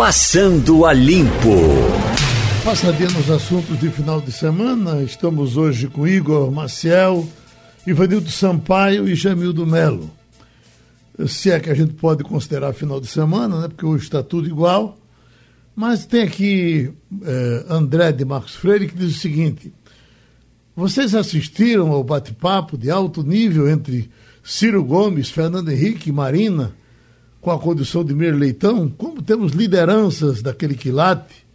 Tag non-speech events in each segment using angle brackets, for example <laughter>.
Passando a Limpo. Passadinha nos assuntos de final de semana, estamos hoje com Igor Maciel, Ivanildo Sampaio e Jamildo Melo. Se é que a gente pode considerar final de semana, né? porque hoje está tudo igual. Mas tem aqui eh, André de Marcos Freire que diz o seguinte: vocês assistiram ao bate-papo de alto nível entre Ciro Gomes, Fernando Henrique e Marina, com a condição de Mir Leitão? Como temos lideranças daquele quilate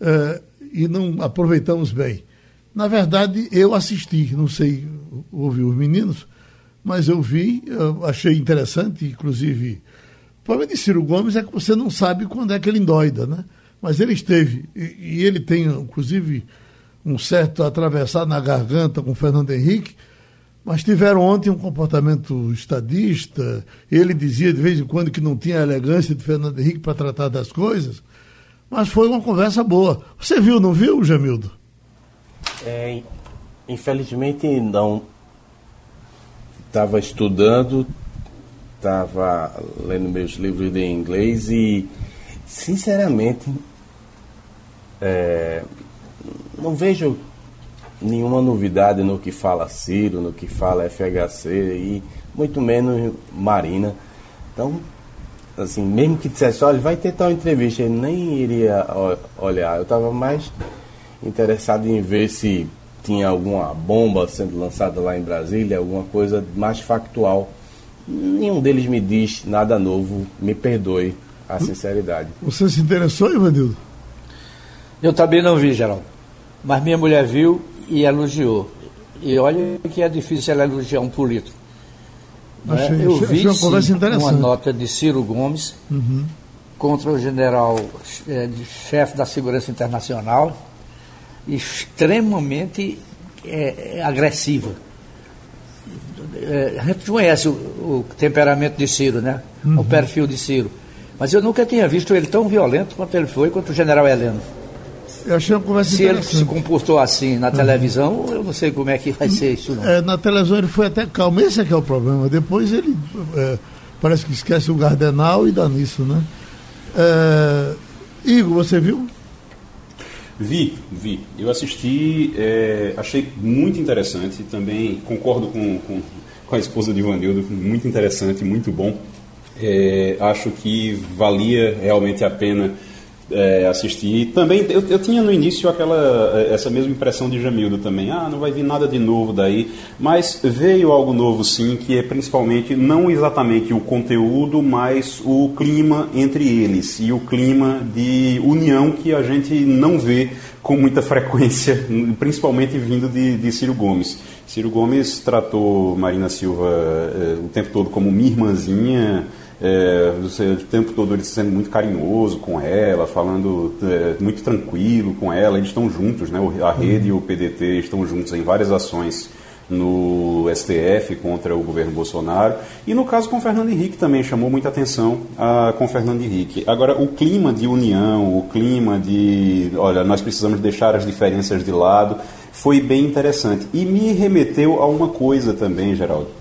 eh, e não aproveitamos bem? Na verdade, eu assisti, não sei ouvir os meninos, mas eu vi, eu achei interessante, inclusive o problema de Ciro Gomes é que você não sabe quando é que ele endoida, né? Mas ele esteve, e, e ele tem, inclusive, um certo atravessar na garganta com Fernando Henrique, mas tiveram ontem um comportamento estadista. Ele dizia de vez em quando que não tinha a elegância de Fernando Henrique para tratar das coisas, mas foi uma conversa boa. Você viu, não viu, Jamildo? É, infelizmente não. Estava estudando, estava lendo meus livros de inglês e, sinceramente, é, não vejo nenhuma novidade no que fala Ciro, no que fala FHC e muito menos Marina. Então, assim, mesmo que dissesse, olha, vai ter tal entrevista, ele nem iria olhar. Eu estava mais interessado em ver se tinha alguma bomba sendo lançada lá em Brasília, alguma coisa mais factual Nenhum deles me diz nada novo, me perdoe a sinceridade. Você se interessou, Ivanildo? Eu também não vi, Geraldo. Mas minha mulher viu e elogiou. E olha que é difícil ela elogiar um político. Né? Achei, eu vi uma, sim, uma nota de Ciro Gomes uhum. contra o general é, chefe da Segurança Internacional, extremamente é, agressiva é, a gente conhece o, o, temperamento de Ciro, né? Uhum. O perfil de Ciro. Mas eu nunca tinha visto ele tão violento quanto ele foi contra o general Heleno. Eu achei uma conversa Se ele se comportou assim na televisão, eu não sei como é que vai ser isso, não. É, na televisão ele foi até calmo, esse é que é o problema. Depois ele é, parece que esquece o Gardenal e dá nisso, né? É, Igor, você viu? Vi, vi. Eu assisti, é, achei muito interessante. Também concordo com, com, com a esposa de Ivanildo, muito interessante, muito bom. É, acho que valia realmente a pena é, assistir. Também eu, eu, tinha no início aquela é, essa mesma impressão de Jamildo também. Ah, não vai vir nada de novo daí. Mas veio algo novo sim, que é principalmente não exatamente o conteúdo, mas o clima entre eles e o clima de união que a gente não vê com muita <laughs> frequência, principalmente vindo de, de Ciro Gomes. Ciro Gomes tratou Marina Silva é, o tempo todo como minha irmãzinha é, o tempo todo ele sendo muito carinhoso com ela, falando é, muito tranquilo com ela. Eles estão juntos, né? A rede e o PDT estão juntos em várias ações no STF contra o governo Bolsonaro. E no caso com Fernando Henrique também chamou muita atenção a, com Fernando Henrique. Agora, o clima de união, o clima de, olha, nós precisamos deixar as diferenças de lado, foi bem interessante. E me remeteu a uma coisa também, Geraldo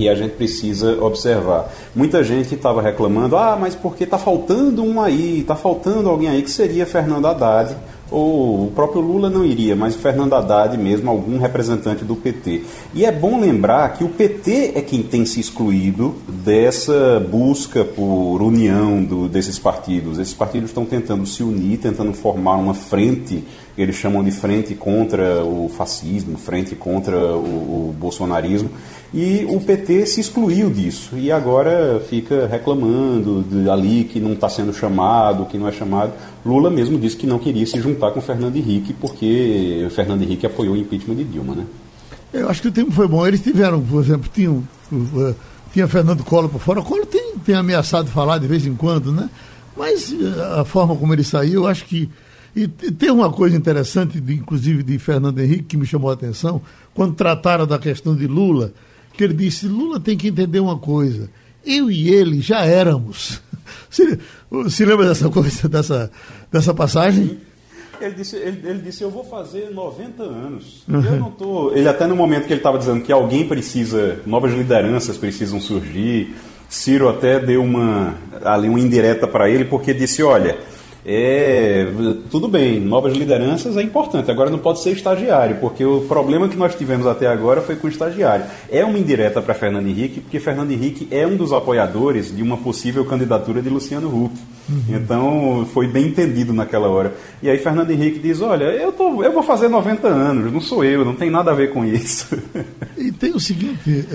que a gente precisa observar. Muita gente estava reclamando, ah, mas porque está faltando um aí, está faltando alguém aí, que seria Fernando Haddad, ou o próprio Lula não iria, mas Fernando Haddad mesmo, algum representante do PT. E é bom lembrar que o PT é quem tem se excluído dessa busca por união do, desses partidos. Esses partidos estão tentando se unir, tentando formar uma frente, eles chamam de frente contra o fascismo, frente contra o, o bolsonarismo. E o PT se excluiu disso e agora fica reclamando de, ali que não está sendo chamado, que não é chamado. Lula mesmo disse que não queria se juntar com Fernando Henrique porque o Fernando Henrique apoiou o impeachment de Dilma, né? Eu acho que o tempo foi bom. Eles tiveram, por exemplo, tinham, uh, tinha Fernando Collor por fora. O Collor tem, tem ameaçado falar de vez em quando, né? Mas uh, a forma como ele saiu, eu acho que. E tem uma coisa interessante, de, inclusive de Fernando Henrique, que me chamou a atenção, quando trataram da questão de Lula que ele disse: Lula tem que entender uma coisa. Eu e ele já éramos. <laughs> Se, se lembra dessa coisa, dessa, dessa passagem? Ele disse, ele, ele, disse, eu vou fazer 90 anos. Uhum. Eu não tô. Ele até no momento que ele estava dizendo que alguém precisa, novas lideranças precisam surgir, Ciro até deu uma ali uma indireta para ele porque disse, olha, é, tudo bem, novas lideranças é importante, agora não pode ser estagiário, porque o problema que nós tivemos até agora foi com o estagiário. É uma indireta para Fernando Henrique, porque Fernando Henrique é um dos apoiadores de uma possível candidatura de Luciano Huck. Uhum. Então foi bem entendido naquela hora. E aí Fernando Henrique diz: Olha, eu, tô, eu vou fazer 90 anos, não sou eu, não tem nada a ver com isso. E tem o seguinte: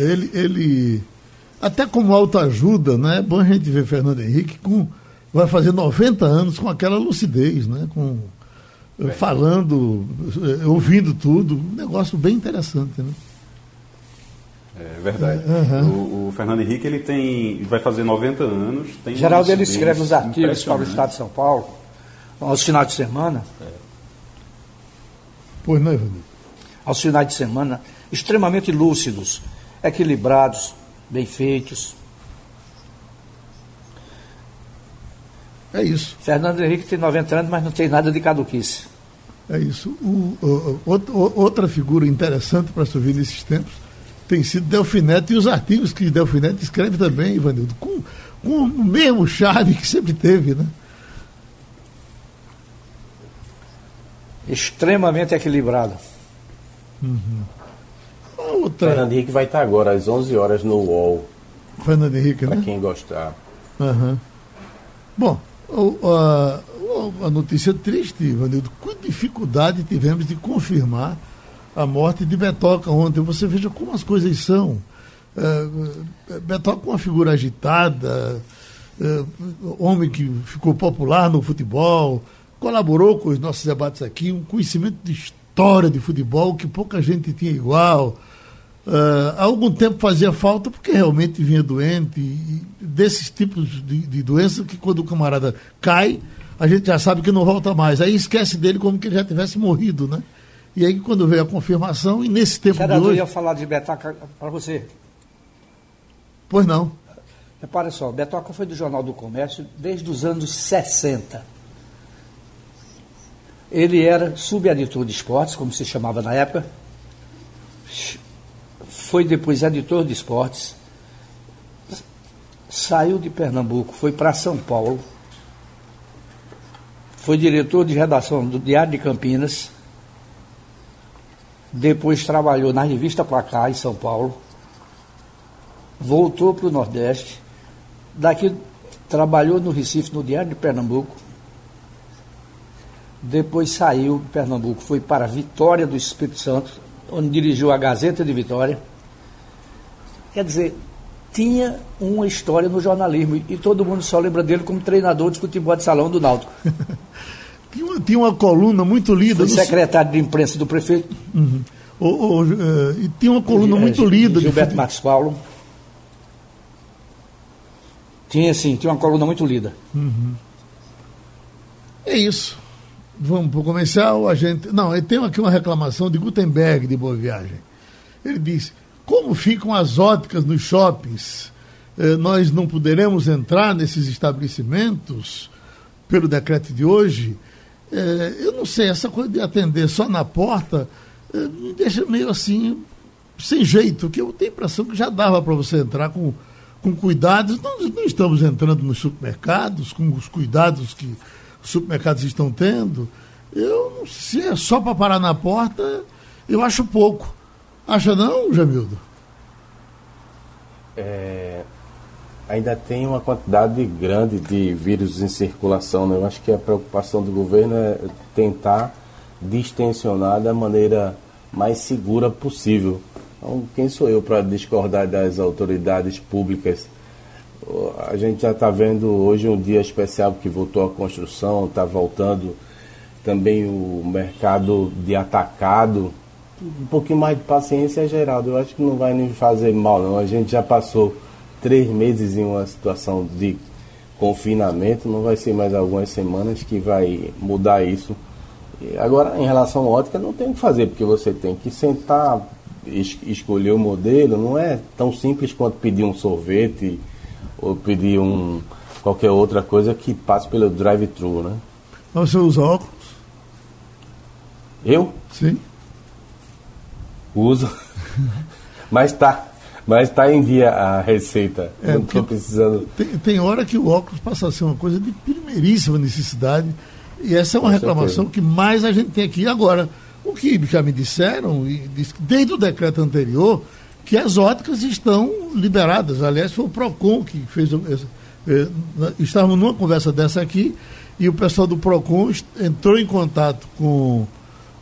ele, ele até como autoajuda, né? É bom a gente ver Fernando Henrique com vai fazer 90 anos com aquela lucidez, né? Com, é. falando, eh, ouvindo tudo. Um negócio bem interessante, né? É verdade. Uhum. O, o, Fernando Henrique ele tem, vai fazer 90 anos. Tem Geraldo ele escreve os artigos para o Estado de São Paulo, aos finais de semana. É. Pois não, Ivan? Aos finais de semana, extremamente lúcidos, equilibrados, bem feitos. É isso. Fernando Henrique tem 90 anos, mas não tem nada de caduquice. É isso. O, o, o, outra figura interessante para se ouvir nesses tempos tem sido Delfinete e os artigos que Delfinete escreve também, Ivanildo, com, com o mesmo charme que sempre teve, né? Extremamente equilibrado. Uhum. Outra... Fernando Henrique vai estar agora às 11 horas no UOL. Fernando Henrique, pra né? Para quem gostar. Uhum. Bom, a, a notícia triste, Ivanildo, com dificuldade tivemos de confirmar a morte de Betoca ontem. Você veja como as coisas são. É, Betoca uma figura agitada, é, homem que ficou popular no futebol, colaborou com os nossos debates aqui, um conhecimento de história de futebol que pouca gente tinha igual. Uh, há algum tempo fazia falta porque realmente vinha doente, e desses tipos de, de doença que quando o camarada cai, a gente já sabe que não volta mais. Aí esquece dele como que ele já tivesse morrido, né? E aí quando veio a confirmação, e nesse tempo Geraldo, de hoje... eu ia falar de Betaca para você. Pois não. Repare só, Betoca foi do Jornal do Comércio desde os anos 60. Ele era subeditor de esportes, como se chamava na época, foi depois editor de esportes, saiu de Pernambuco, foi para São Paulo, foi diretor de redação do Diário de Campinas, depois trabalhou na revista Placar em São Paulo, voltou para o Nordeste, daqui trabalhou no Recife, no Diário de Pernambuco, depois saiu de Pernambuco, foi para Vitória do Espírito Santo, onde dirigiu a Gazeta de Vitória Quer dizer, tinha uma história no jornalismo e todo mundo só lembra dele como treinador de futebol de salão do Náutico. <laughs> tinha, uma, tinha uma coluna muito lida. Foi secretário de imprensa do prefeito. Uhum. O, o, uh, e tinha uma coluna muito lida. Gilberto de... Marcos Paulo. Tinha sim, tinha uma coluna muito lida. Uhum. É isso. Vamos para o comercial. A gente... Não, tem aqui uma reclamação de Gutenberg de Boa Viagem. Ele disse como ficam as óticas nos shoppings? Eh, nós não poderemos entrar nesses estabelecimentos pelo decreto de hoje? Eh, eu não sei, essa coisa de atender só na porta eh, me deixa meio assim, sem jeito, que eu tenho a impressão que já dava para você entrar com, com cuidados. Nós não estamos entrando nos supermercados com os cuidados que os supermercados estão tendo. Eu não sei, se é só para parar na porta, eu acho pouco. Acha não, Jamildo? É, ainda tem uma quantidade grande de vírus em circulação. Né? Eu acho que a preocupação do governo é tentar distensionar da maneira mais segura possível. Então, quem sou eu para discordar das autoridades públicas? A gente já está vendo hoje um dia especial que voltou a construção, está voltando também o mercado de atacado um pouquinho mais de paciência, Geraldo. Eu acho que não vai nem fazer mal, não. A gente já passou três meses em uma situação de confinamento, não vai ser mais algumas semanas que vai mudar isso. Agora, em relação à ótica, não tem o que fazer, porque você tem que sentar, es escolher o modelo, não é tão simples quanto pedir um sorvete ou pedir um, qualquer outra coisa que passe pelo drive-thru, né? Você usa óculos? Eu? Sim uso. Mas tá. Mas está em dia a receita. É, não estou precisando. Tem, tem, hora que o óculos passa a ser uma coisa de primeiríssima necessidade. E essa é uma Com reclamação certeza. que mais a gente tem aqui agora. O que já me disseram, e desde o decreto anterior, que as óticas estão liberadas. Aliás, foi o PROCON que fez. Eh, estávamos numa conversa dessa aqui e o pessoal do PROCON entrou em contato com uh,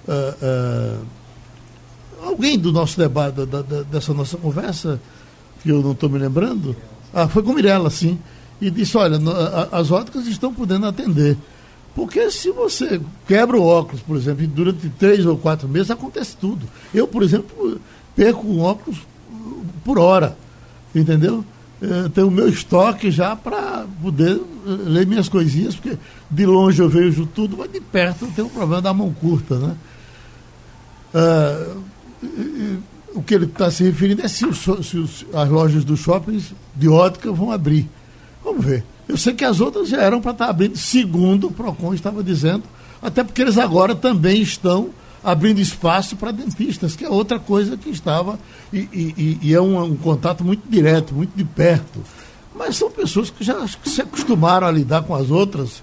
uh, alguém do nosso debate, da, da, dessa nossa conversa, que eu não estou me lembrando. Ah, foi com Mirella, sim. E disse, olha, as óticas estão podendo atender. Porque se você quebra o óculos, por exemplo, e durante três ou quatro meses acontece tudo. Eu, por exemplo, perco um óculos por hora. Entendeu? Eu tenho o meu estoque já para poder eh, ler minhas coisinhas, porque de longe eu vejo tudo, mas de perto eu tenho um problema da mão curta, né? Ah, o que ele está se referindo é se, os, se os, as lojas dos shoppings de ótica vão abrir. Vamos ver. Eu sei que as outras já eram para estar tá abrindo, segundo o PROCON estava dizendo, até porque eles agora também estão abrindo espaço para dentistas, que é outra coisa que estava, e, e, e é um, um, contato muito direto, muito de perto. Mas são pessoas que já que se acostumaram a lidar com as outras.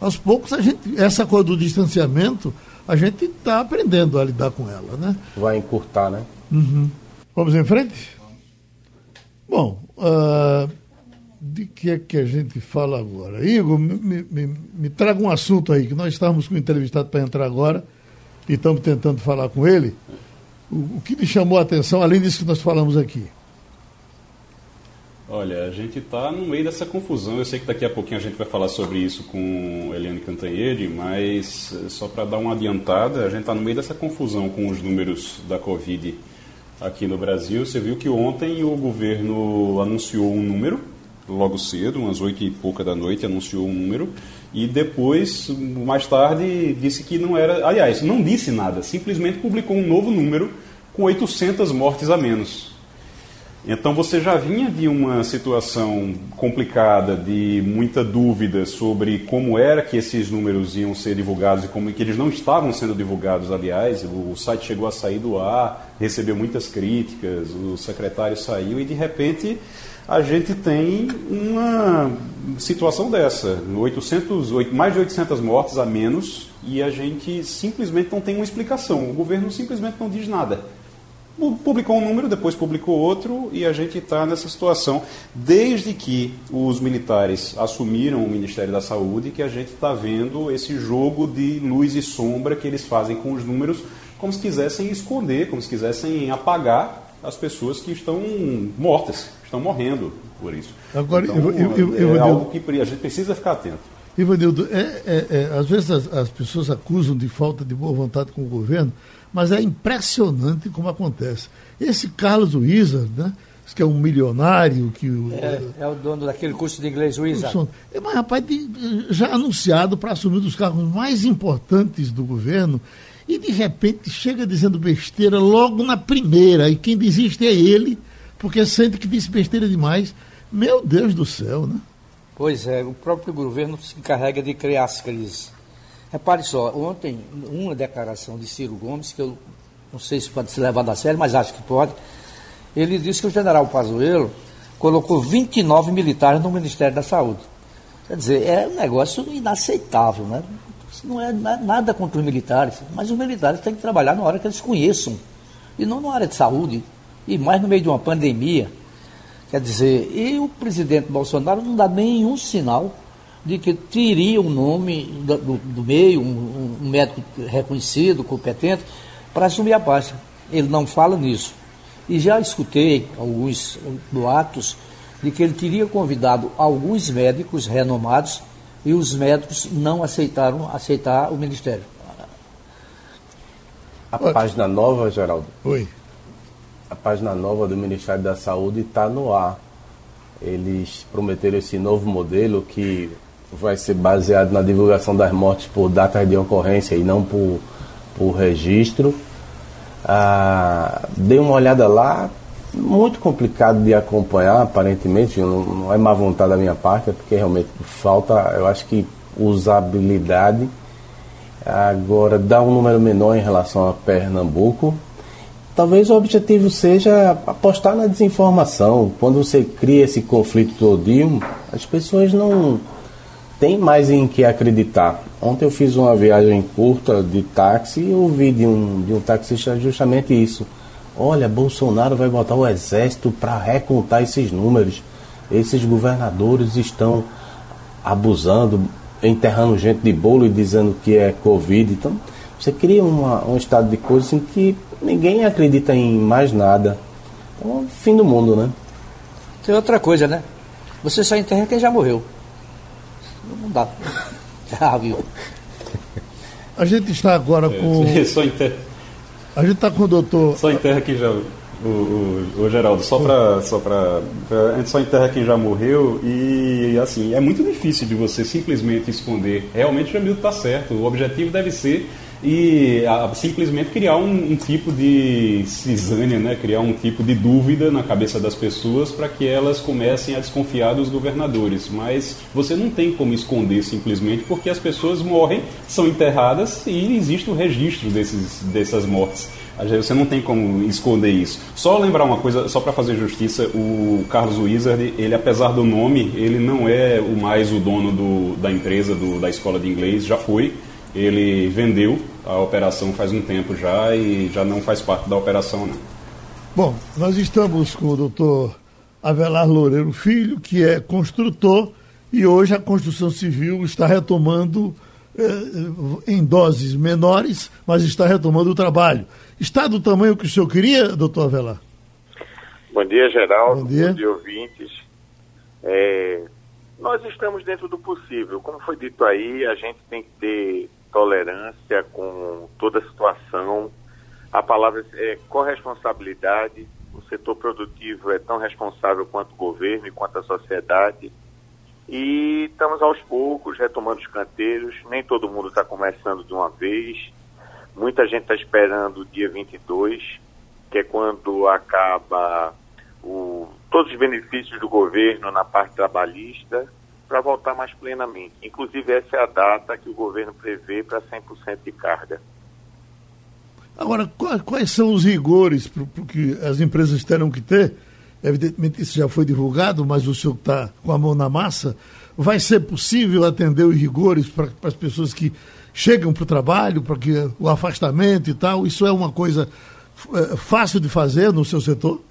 Aos poucos, a gente, essa coisa do distanciamento, a gente está aprendendo a lidar com ela, né? Vai encurtar, né? Uhum. Vamos em frente? Bom, uh, de que é que a gente fala agora? Igor, me, me, me traga um assunto aí, que nós estávamos com o entrevistado para entrar agora e estamos tentando falar com ele. O, o que lhe chamou a atenção, além disso que nós falamos aqui? Olha, a gente está no meio dessa confusão. Eu sei que daqui a pouquinho a gente vai falar sobre isso com Eliane Cantanhede, mas eh, só para dar uma adiantada, a gente está no meio dessa confusão com os números da Covid aqui no Brasil. Você viu que ontem o governo anunciou um número, logo cedo, umas oito e pouca da noite, anunciou um número, e depois, mais tarde, disse que não era. Aliás, não disse nada, simplesmente publicou um novo número com 800 mortes a menos. Então você já vinha de uma situação complicada, de muita dúvida sobre como era que esses números iam ser divulgados e como que eles não estavam sendo divulgados, aliás, o site chegou a sair do ar, recebeu muitas críticas, o secretário saiu e de repente a gente tem uma situação dessa, 800, mais de 800 mortes a menos e a gente simplesmente não tem uma explicação, o governo simplesmente não diz nada publicou um número, depois publicou outro, e a gente está nessa situação desde que os militares assumiram o Ministério da Saúde, que a gente está vendo esse jogo de luz e sombra que eles fazem com os números, como se quisessem esconder, como se quisessem apagar as pessoas que estão mortas, estão morrendo por isso. Agora, então, eu, eu, eu, é algo que a gente precisa ficar atento. Ivanildo, é, é, é, às vezes as, as pessoas acusam de falta de boa vontade com o governo, mas é impressionante como acontece. Esse Carlos Wizard, né? que é um milionário que é, é o dono daquele curso de inglês Wizard. É, mas rapaz já anunciado para assumir um dos cargos mais importantes do governo e de repente chega dizendo besteira logo na primeira e quem desiste é ele porque sente que disse besteira demais. Meu Deus do céu, né? Pois é, o próprio governo se encarrega de criar as crises. Repare só, ontem, uma declaração de Ciro Gomes, que eu não sei se pode ser levada a sério, mas acho que pode, ele disse que o general Pazuello colocou 29 militares no Ministério da Saúde. Quer dizer, é um negócio inaceitável, né? Isso não é nada contra os militares, mas os militares têm que trabalhar na hora que eles conheçam, e não na área de saúde, e mais no meio de uma pandemia. Quer dizer, e o presidente Bolsonaro não dá nenhum sinal de que teria um nome do, do meio, um, um, médico reconhecido, competente, para assumir a pasta. Ele não fala nisso. E já escutei alguns boatos de que ele teria convidado alguns médicos renomados e os médicos não aceitaram aceitar o ministério. A página nova, Geraldo? Oi. A página nova do Ministério da Saúde está no ar. Eles prometeram esse novo modelo que vai ser baseado na divulgação das mortes por datas de ocorrência e não por, por registro. Ah, dei uma olhada lá, muito complicado de acompanhar, aparentemente, não, não, é má vontade da minha parte, é porque realmente falta, eu acho que usabilidade. Agora, dá um número menor em relação a Pernambuco. talvez o objetivo seja apostar na desinformação. Quando você cria esse conflito todinho, as pessoas não têm mais em que acreditar. Ontem eu fiz uma viagem curta de táxi e ouvi de um, de um taxista justamente isso. Olha, Bolsonaro vai botar o exército para recontar esses números. Esses governadores estão abusando, enterrando gente de bolo e dizendo que é Covid. Então, você cria uma, um estado de coisas em que ninguém acredita em mais nada. Então, fim do mundo, né? Tem outra coisa, né? Você só enterra quem já morreu. Não dá. Já viu. A gente está agora é, com. Só enterra. A gente está com o doutor. Só enterra quem já. O, o, o Geraldo, só para. Só pra, a gente só enterra quem já morreu e, assim, é muito difícil de você simplesmente esconder. Realmente o Jamil está certo. O objetivo deve ser e a, simplesmente criar um, um, tipo de cisânia, né? criar um tipo de dúvida na cabeça das pessoas para que elas comecem a desconfiar dos governadores. Mas você não tem como esconder simplesmente porque as pessoas morrem, são enterradas e existe o registro desses, dessas mortes. Você não tem como esconder isso. Só lembrar uma coisa, só para fazer justiça, o Carlos Wizard, ele apesar do nome, ele não é o mais o dono do, da empresa, do, da escola de inglês, já foi ele vendeu a operação faz um tempo já e já não faz parte da operação, não. Bom, nós estamos com o doutor Avelar Loureiro Filho, que é construtor, e hoje a construção civil está retomando eh, em doses menores, mas está retomando o trabalho. Está do tamanho que o senhor queria, doutor Avelar? Bom dia, Geraldo. Bom dia, Bom dia ouvintes. É, nós estamos dentro do possível. Como foi dito aí, a gente tem que ter tolerância com toda a situação. A palavra é corresponsabilidade. O setor produtivo é tão responsável quanto o governo e quanto a sociedade. E estamos aos poucos retomando os canteiros. Nem todo mundo está começando de uma vez. Muita gente está esperando o dia 22, que é quando acaba o, todos os benefícios do governo na parte trabalhista para voltar mais plenamente. Inclusive, essa é a data que o governo prevê para 100% de carga. Agora, quais são os rigores que as empresas terão que ter? Evidentemente, isso já foi divulgado, mas o senhor está com a mão na massa. Vai ser possível atender os rigores para as pessoas que chegam para o trabalho, para que o afastamento e tal? Isso é uma coisa é, fácil de fazer no seu setor?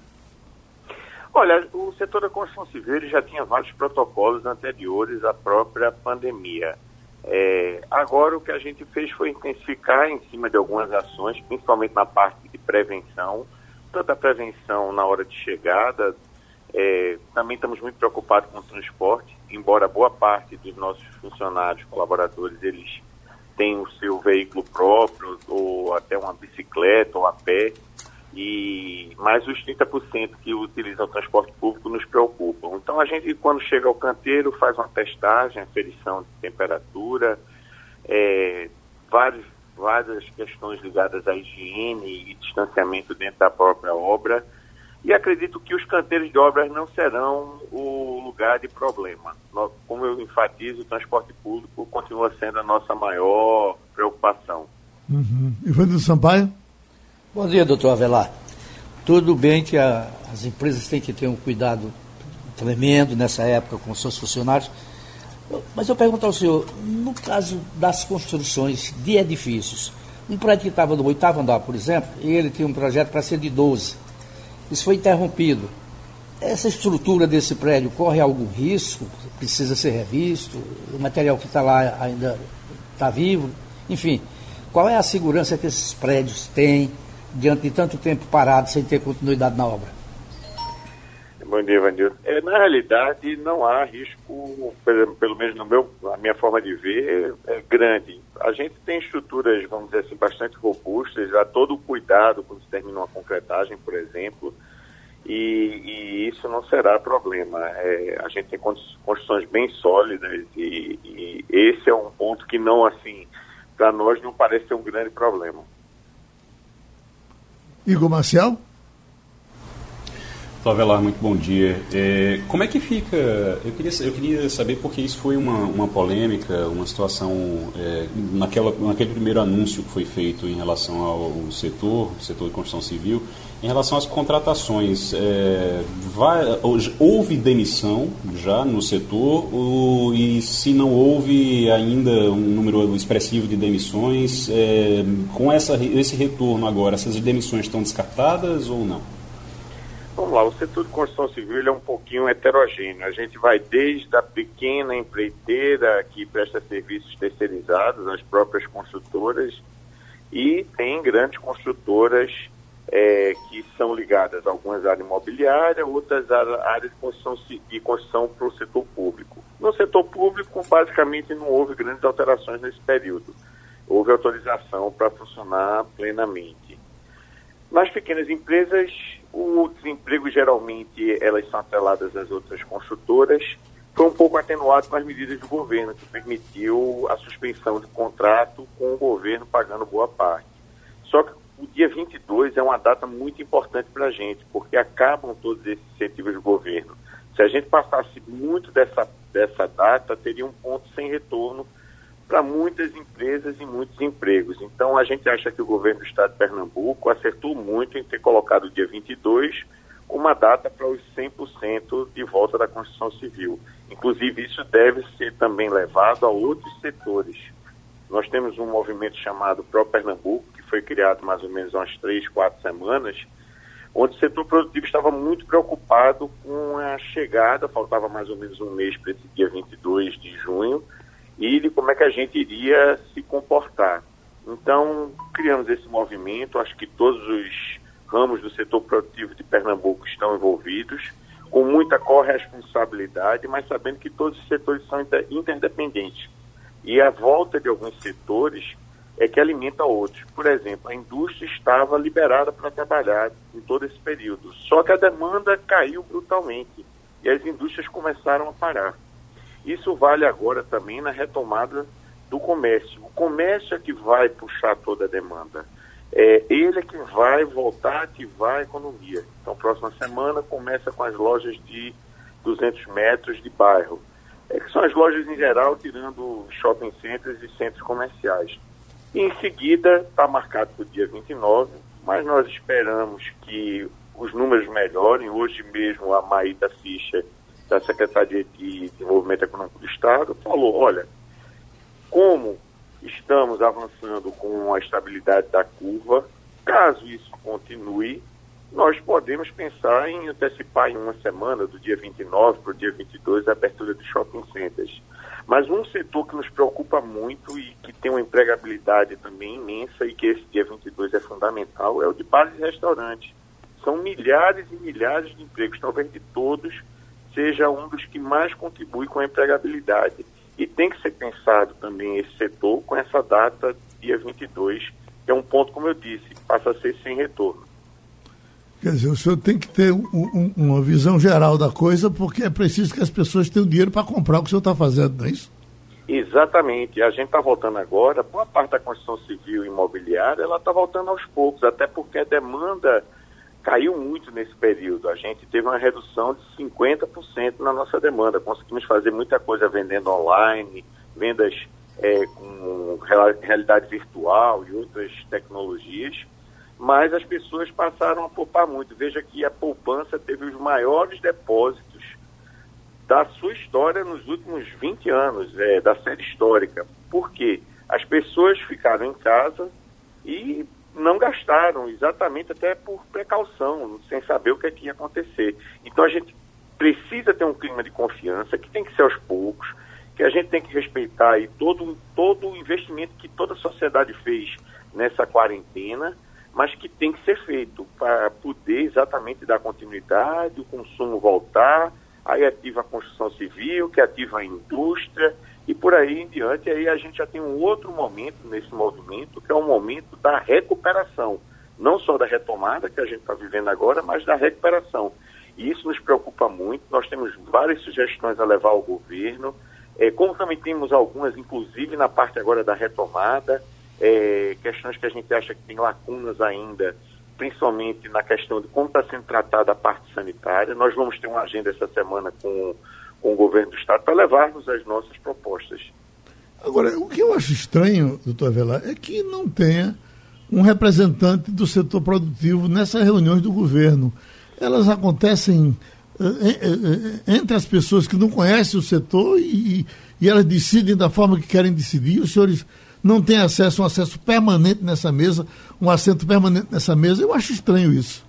Olha, o setor da construção civil já tinha vários protocolos anteriores à própria pandemia. É, agora o que a gente fez foi intensificar em cima de algumas ações, principalmente na parte de prevenção, tanto a prevenção na hora de chegada, é, também estamos muito preocupados com o transporte, embora boa parte dos nossos funcionários, colaboradores, eles tenham o seu veículo próprio, ou até uma bicicleta ou a pé, e mais os 30% que utilizam o transporte público nos preocupam. Então a gente, quando chega ao canteiro, faz uma testagem, aferição de temperatura, é, vários, várias questões ligadas à higiene e distanciamento dentro da própria obra. E acredito que os canteiros de obras não serão o lugar de problema. Como eu enfatizo, o transporte público continua sendo a nossa maior preocupação. Uhum. Ivanildo Sampaio? Bom dia, doutor Avelar. Tudo bem que a, as empresas têm que ter um cuidado tremendo nessa época com seus funcionários, mas eu pergunto ao senhor, no caso das construções de edifícios, um prédio que estava no oitavo andar, por exemplo, e ele tinha um projeto para ser de 12. Isso foi interrompido. Essa estrutura desse prédio corre algum risco? Precisa ser revisto? O material que está lá ainda está vivo? Enfim, qual é a segurança que esses prédios têm? Diante de tanto tempo parado sem ter continuidade na obra? Bom dia, Vandil. É, na realidade, não há risco, pelo, menos no meu, a minha forma de ver, é, grande. A gente tem estruturas, vamos dizer assim, bastante robustas, há todo o cuidado quando se termina uma concretagem, por exemplo, e, e isso não será problema. É, a gente tem construções bem sólidas e, e esse é um ponto que não, assim, para nós não parece ser um grande problema. Igor Marcial? Doutor Avelar, muito bom dia. É, como é que fica? Eu queria, eu queria saber porque isso foi uma, uma polêmica, uma situação é, naquela, naquele primeiro anúncio que foi feito em relação ao setor, setor de construção civil, em relação às contratações. É, vai, houve demissão já no setor ou, e se não houve ainda um número expressivo de demissões, é, com essa, esse retorno agora, essas demissões estão descartadas ou não? Vamos lá, o setor de construção civil é um pouquinho heterogêneo. A gente vai desde a pequena empreiteira que presta serviços terceirizados, as próprias construtoras, e tem grandes construtoras é, que são ligadas, algumas à área imobiliária, outras à área de construção, de construção para o setor público. No setor público, basicamente, não houve grandes alterações nesse período. Houve autorização para funcionar plenamente. Nas pequenas empresas, o desemprego geralmente elas são atreladas às outras construtoras. Foi um pouco atenuado com as medidas do governo, que permitiu a suspensão de contrato com o governo pagando boa parte. Só que o dia 22 é uma data muito importante para a gente, porque acabam todos esses incentivos do governo. Se a gente passasse muito dessa, dessa data, teria um ponto sem retorno para muitas empresas e muitos empregos. Então, a gente acha que o governo do estado de Pernambuco acertou muito em ter colocado o dia 22 como uma data para os 100% de volta da construção civil. Inclusive, isso deve ser também levado a outros setores. Nós temos um movimento chamado Pro Pernambuco, que foi criado mais ou menos há umas três, quatro semanas, onde o setor produtivo estava muito preocupado com a chegada, faltava mais ou menos um mês para esse dia 22 de junho, e de como é que a gente iria se comportar. Então, criamos esse movimento, acho que todos os ramos do setor produtivo de Pernambuco estão envolvidos, com muita corresponsabilidade, mas sabendo que todos os setores são interdependentes. E a volta de alguns setores é que alimenta outros. Por exemplo, a indústria estava liberada para trabalhar em todo esse período, só que a demanda caiu brutalmente e as indústrias começaram a parar. Isso vale agora também na retomada do comércio. O comércio é que vai puxar toda a demanda. É ele é que vai voltar a ativar a economia. Então, próxima semana começa com as lojas de 200 metros de bairro. É que são as lojas em geral, tirando shopping centers e centros comerciais. E em seguida, está marcado para o dia 29, mas nós esperamos que os números melhorem. Hoje mesmo a Maíta Ficha da Secretaria de Desenvolvimento Econômico do Estado, falou, olha, como estamos avançando com a estabilidade da curva, caso isso continue, nós podemos pensar em antecipar em uma semana, do dia 29 para o dia 22, a abertura de shopping centers. Mas um setor que nos preocupa muito e que tem uma empregabilidade também imensa e que esse dia 22 é fundamental é o de bares e restaurantes. São milhares e milhares de empregos, talvez de todos, seja um dos que mais contribui com a empregabilidade. E tem que ser pensado também esse setor com essa data, dia 22, que é um ponto, como eu disse, passa a ser sem retorno. Quer dizer, o senhor tem que ter um, um, uma visão geral da coisa, porque é preciso que as pessoas tenham dinheiro para comprar o que o senhor está fazendo, não é isso? Exatamente. A gente está voltando agora, boa parte da construção civil e imobiliária, ela está voltando aos poucos, até porque a demanda caiu muito nesse período. A gente teve uma redução de 50% na nossa demanda. Conseguimos fazer muita coisa vendendo online, vendas é, com realidade virtual e outras tecnologias, mas as pessoas passaram a poupar muito. Veja que a poupança teve os maiores depósitos da sua história nos últimos 20 anos, é, da série histórica. Por quê? As pessoas ficaram em casa e não gastaram, exatamente até por precaução, sem saber o que, é que ia acontecer. Então a gente precisa ter um clima de confiança que tem que ser aos poucos, que a gente tem que respeitar aí todo, todo o investimento que toda a sociedade fez nessa quarentena, mas que tem que ser feito para poder exatamente dar continuidade, o consumo voltar, aí ativa a construção civil, que ativa a indústria, e por aí em diante, aí a gente já tem um outro momento nesse movimento, que é o momento da recuperação, não só da retomada que a gente está vivendo agora, mas da recuperação. E isso nos preocupa muito, nós temos várias sugestões a levar ao governo, é, como também temos algumas, inclusive na parte agora da retomada, é, questões que a gente acha que tem lacunas ainda, principalmente na questão de como está sendo tratada a parte sanitária. Nós vamos ter uma agenda essa semana com, com o governo do Estado para levarmos as nossas propostas. Agora, o que eu acho estranho, doutor Avelar, é que não tenha um representante do setor produtivo nessas reuniões do governo. Elas acontecem uh, uh, entre as pessoas que não conhecem o setor e, e elas decidem da forma que querem decidir. Os senhores não têm acesso, um acesso permanente nessa mesa, um assento permanente nessa mesa. Eu acho estranho isso.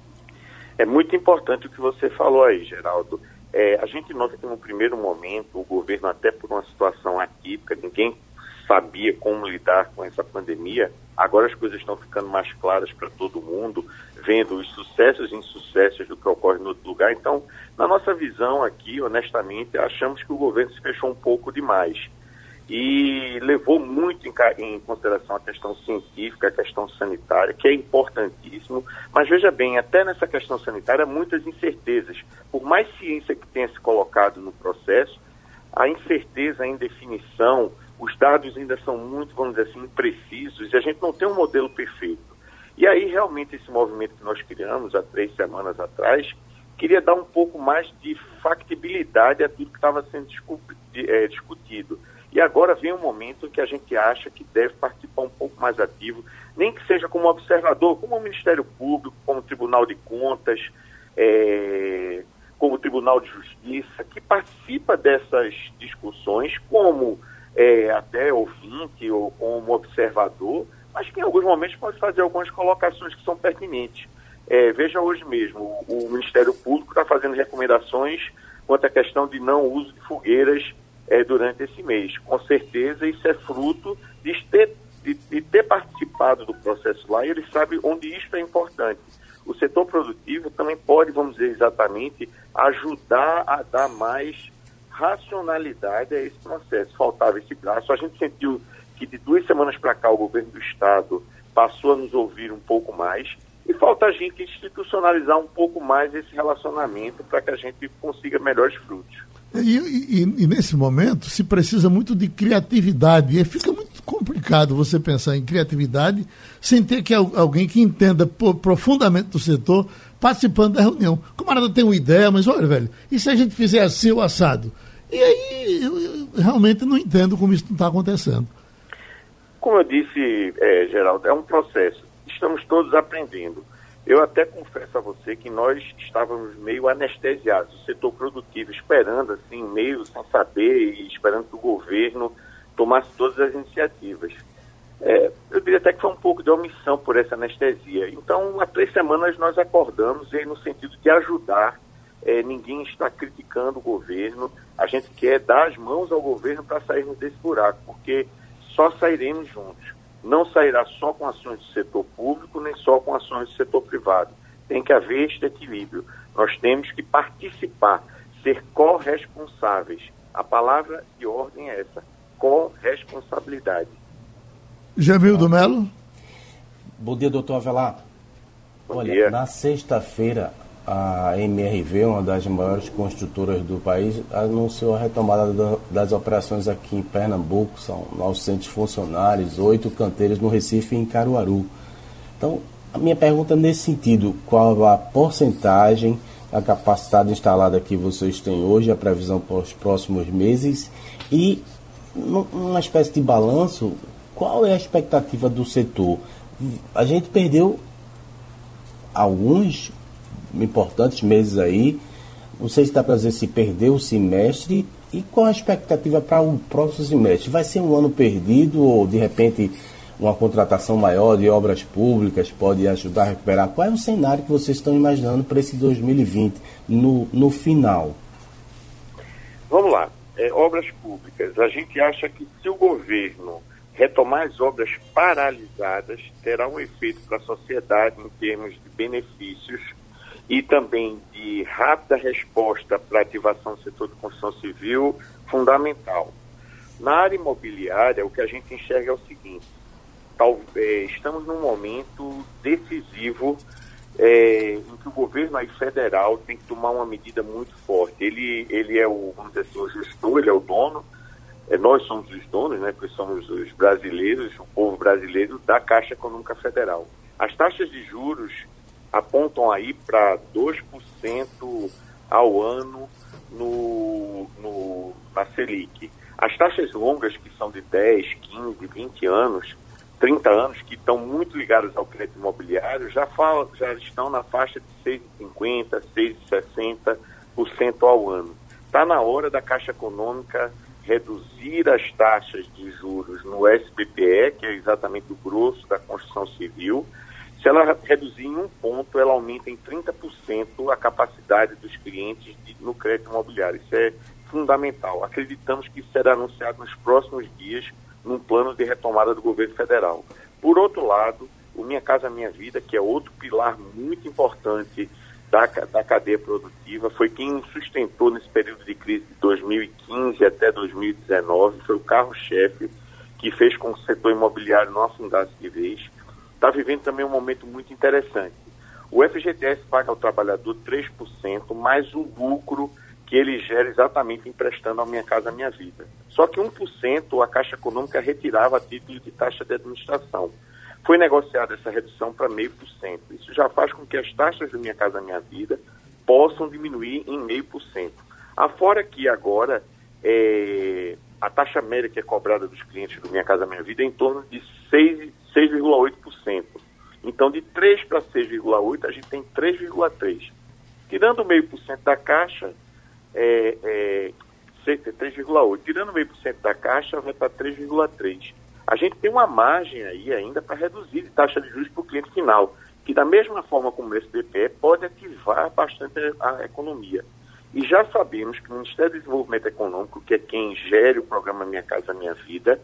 É muito importante o que você falou aí, Geraldo. É, a gente nota que no primeiro momento o governo, até por uma situação atípica, ninguém sabia como lidar com essa pandemia. Agora as coisas estão ficando mais claras para todo mundo, vendo os sucessos e insucessos do que ocorre no outro lugar. Então, na nossa visão aqui, honestamente, achamos que o governo se fechou um pouco demais e levou muito em, em, consideração a questão científica, a questão sanitária, que é importantíssimo, mas veja bem, até nessa questão sanitária, muitas incertezas. Por mais ciência que tenha se colocado no processo, a incerteza, a indefinição, os dados ainda são muito, vamos dizer assim, imprecisos e a gente não tem um modelo perfeito. E aí, realmente, esse movimento que nós criamos há três semanas atrás, queria dar um pouco mais de factibilidade a tudo que estava sendo é, discutido. E agora vem um momento que a gente acha que deve participar um pouco mais ativo, nem que seja como observador, como o Ministério Público, como o Tribunal de Contas, é, como o Tribunal de Justiça, que participa dessas discussões como é, até ouvinte ou como observador, mas que em alguns momentos pode fazer algumas colocações que são pertinentes. É, veja hoje mesmo, o Ministério Público está fazendo recomendações quanto à questão de não uso de fogueiras é, durante esse mês. Com certeza isso é fruto de ter, de, de ter participado do processo lá e ele sabe onde isso é importante. O setor produtivo também pode, vamos dizer exatamente, ajudar a dar mais racionalidade a esse processo. Faltava esse braço. A gente sentiu que de duas semanas para cá o governo do Estado passou a nos ouvir um pouco mais e falta a gente institucionalizar um pouco mais esse relacionamento para que a gente consiga melhores frutos. E, e, e, nesse momento se precisa muito de criatividade. E fica muito complicado você pensar em criatividade sem ter que alguém que entenda profundamente do setor participando da reunião. O camarada tem uma ideia, mas olha, velho, e se a gente fizer assim o assado? E aí eu, eu realmente não entendo como isso não está acontecendo. Como eu disse, é, Geraldo, é um processo. Estamos todos aprendendo. Eu até confesso a você que nós estávamos meio anestesiados, o setor produtivo, esperando assim, meio sem saber e esperando que o governo tomasse todas as iniciativas. É, eu diria até que foi um pouco de omissão por essa anestesia. Então, há três semanas nós acordamos e no sentido de ajudar, é, ninguém está criticando o governo, a gente quer dar as mãos ao governo para sairmos desse buraco, porque só sairemos juntos não sairá só com ações do setor público, nem só com ações do setor privado. Tem que haver este equilíbrio. Nós temos que participar, ser corresponsáveis. A palavra de ordem é essa: corresponsabilidade. Jamil do Melo. Bom dia, doutor Avelar. Bom Olha, dia. na sexta-feira, a MRV, uma das maiores construtoras do país, anunciou a retomada das operações aqui em Pernambuco. São 900 funcionários, oito canteiros no Recife e em Caruaru. Então, a minha pergunta é nesse sentido, qual a porcentagem, a capacidade instalada que vocês têm hoje, a previsão para os próximos meses e, numa espécie de balanço, qual é a expectativa do setor? A gente perdeu alguns importantes meses aí. Não sei se dá para dizer se perdeu o semestre e qual a expectativa para o próximo semestre. Vai ser um ano perdido ou de repente uma contratação maior de obras públicas pode ajudar a recuperar? Qual é o cenário que vocês estão imaginando para esse 2020 no, no final? Vamos lá. É, obras públicas. A gente acha que se o governo retomar as obras paralisadas, terá um efeito para a sociedade em termos de benefícios e também de rápida resposta para ativação do setor de construção civil fundamental. Na área imobiliária, o que a gente enxerga é o seguinte: tal, é, estamos num momento decisivo é, em que o governo aí federal tem que tomar uma medida muito forte. Ele, ele é o, vamos dizer assim, o gestor, ele é o dono, é, nós somos os donos, né, porque somos os brasileiros, o povo brasileiro da Caixa Econômica Federal. As taxas de juros apontam aí para 2% ao ano no, no, na Selic. As taxas longas, que são de 10, 15, 20 anos, 30 anos, que estão muito ligadas ao crédito imobiliário, já, fala, já estão na faixa de 6,50%, 6,60% ao ano. Está na hora da Caixa Econômica reduzir as taxas de juros no SBPE, que é exatamente o grosso da construção civil. Se ela reduzir em um ponto, ela aumenta em 30% a capacidade dos clientes de, no crédito imobiliário. Isso é fundamental. Acreditamos que será anunciado nos próximos dias num plano de retomada do governo federal. Por outro lado, o Minha Casa Minha Vida, que é outro pilar muito importante da, da cadeia produtiva, foi quem sustentou nesse período de crise de 2015 até 2019, foi o carro-chefe que fez com que o setor imobiliário não afundasse de vez. Está vivendo também um momento muito interessante. O FGTS paga ao trabalhador 3%, mais o lucro que ele gera exatamente emprestando a Minha Casa Minha Vida. Só que 1% a Caixa Econômica retirava a título de taxa de administração. Foi negociada essa redução para 0,5%. Isso já faz com que as taxas do Minha Casa Minha Vida possam diminuir em 0,5%. Afora que agora é, a taxa média que é cobrada dos clientes do Minha Casa Minha Vida é em torno de 6,8%. Então, de 3 para 6,8, a gente tem 3,3%. Tirando 0,5% da caixa, é, é 3,8. Tirando meio por cento da caixa, vai para 3,3. A gente tem uma margem aí ainda para reduzir a taxa de juros para o cliente final, que da mesma forma como o SBPE pode ativar bastante a economia. E já sabemos que o Ministério do Desenvolvimento Econômico, que é quem gere o programa Minha Casa Minha Vida,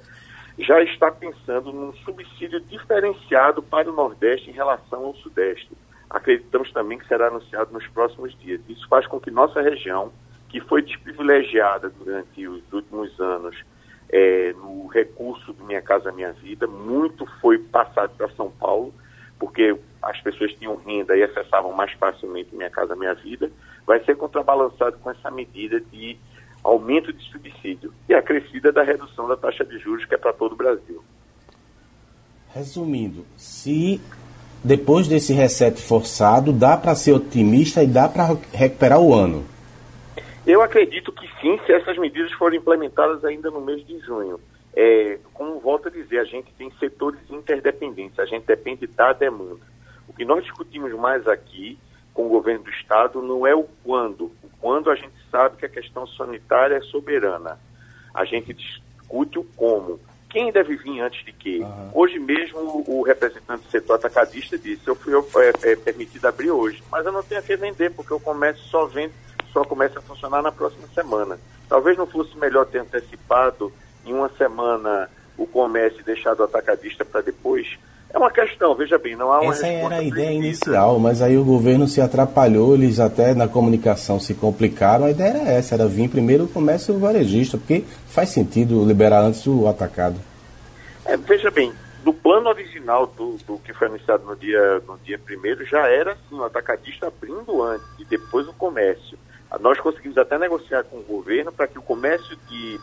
já está pensando num subsídio diferenciado para o Nordeste em relação ao Sudeste. Acreditamos também que será anunciado nos próximos dias. Isso faz com que nossa região que foi desprivilegiada durante os últimos anos é, no recurso do Minha Casa Minha Vida. Muito foi passado para São Paulo, porque as pessoas tinham renda e acessavam mais facilmente Minha Casa Minha Vida. Vai ser contrabalançado com essa medida de aumento de subsídio e a crescida da redução da taxa de juros, que é para todo o Brasil. Resumindo, se depois desse reset forçado, dá para ser otimista e dá para recuperar o ano? Eu acredito que sim, se essas medidas forem implementadas ainda no mês de junho. É, como volto a dizer, a gente tem setores interdependentes, a gente depende da demanda. O que nós discutimos mais aqui com o governo do Estado não é o quando. O quando a gente sabe que a questão sanitária é soberana. A gente discute o como. Quem deve vir antes de quê? Uhum. Hoje mesmo o representante do setor atacadista disse, eu fui é, é, permitido abrir hoje, mas eu não tenho a que vender, porque o comércio só vende só começa a funcionar na próxima semana. Talvez não fosse melhor ter antecipado em uma semana o comércio e deixado o atacadista para depois? É uma questão, veja bem, não há uma Essa era a ideia inicial, mas aí o governo se atrapalhou, eles até na comunicação se complicaram. A ideia era essa, era vir primeiro o comércio varejista, porque faz sentido liberar antes o atacado. É, veja bem, do plano original do, do, que foi anunciado no dia, no dia primeiro, já era assim, o atacadista abrindo antes e depois o comércio. Nós conseguimos até negociar com o governo para que o comércio de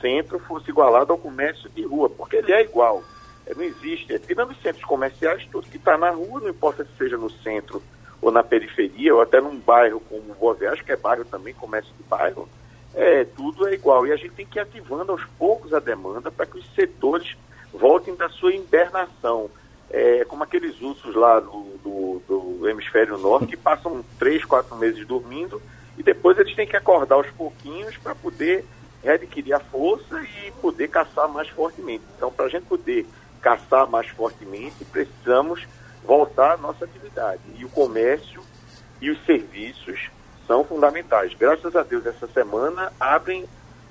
centro fosse igualado ao comércio de rua, porque ele é igual. É, não existe. É, tirando os centros comerciais, tudo que está na rua, não importa se seja no centro ou na periferia, ou até num bairro como Boa Viagem, que é bairro também, comércio de bairro, é, tudo é igual. E a gente tem que ir ativando aos poucos a demanda para que os setores voltem da sua hibernação. É, como aqueles ursos lá do, do, do hemisfério norte que passam três, quatro meses dormindo e depois eles têm que acordar aos pouquinhos para poder readquirir a força e poder caçar mais fortemente. Então, para a gente poder caçar mais fortemente, precisamos voltar à nossa atividade. E o comércio e os serviços são fundamentais. Graças a Deus, essa semana abrem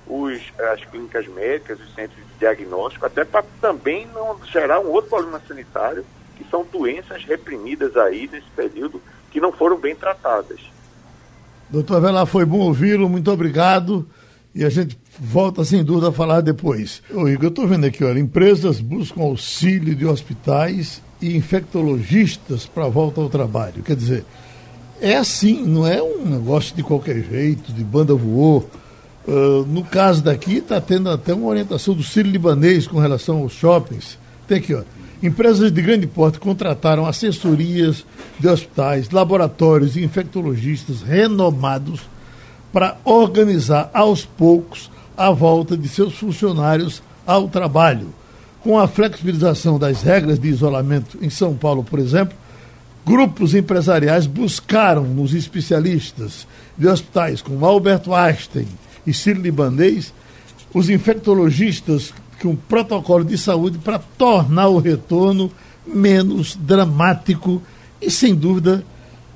os, as clínicas médicas, os centros de diagnóstico, até para também não gerar um outro problema sanitário, que são doenças reprimidas aí nesse período que não foram bem tratadas. Doutor Avelar, foi bom ouvi-lo, muito obrigado. E a gente volta sem dúvida a falar depois. Ô Igor, eu estou vendo aqui, olha, empresas buscam auxílio de hospitais e infectologistas para a volta ao trabalho. Quer dizer, é assim, não é um negócio de qualquer jeito, de banda voou. Uh, no caso daqui, está tendo até uma orientação do Círio Libanês com relação aos shoppings. Tem aqui, ó. Empresas de grande porte contrataram assessorias de hospitais, laboratórios e infectologistas renomados para organizar aos poucos a volta de seus funcionários ao trabalho. Com a flexibilização das regras de isolamento em São Paulo, por exemplo, grupos empresariais buscaram nos especialistas de hospitais como Alberto Einstein e Ciro Libanês os infectologistas com protocolo de saúde para tornar o retorno menos dramático e, sem dúvida,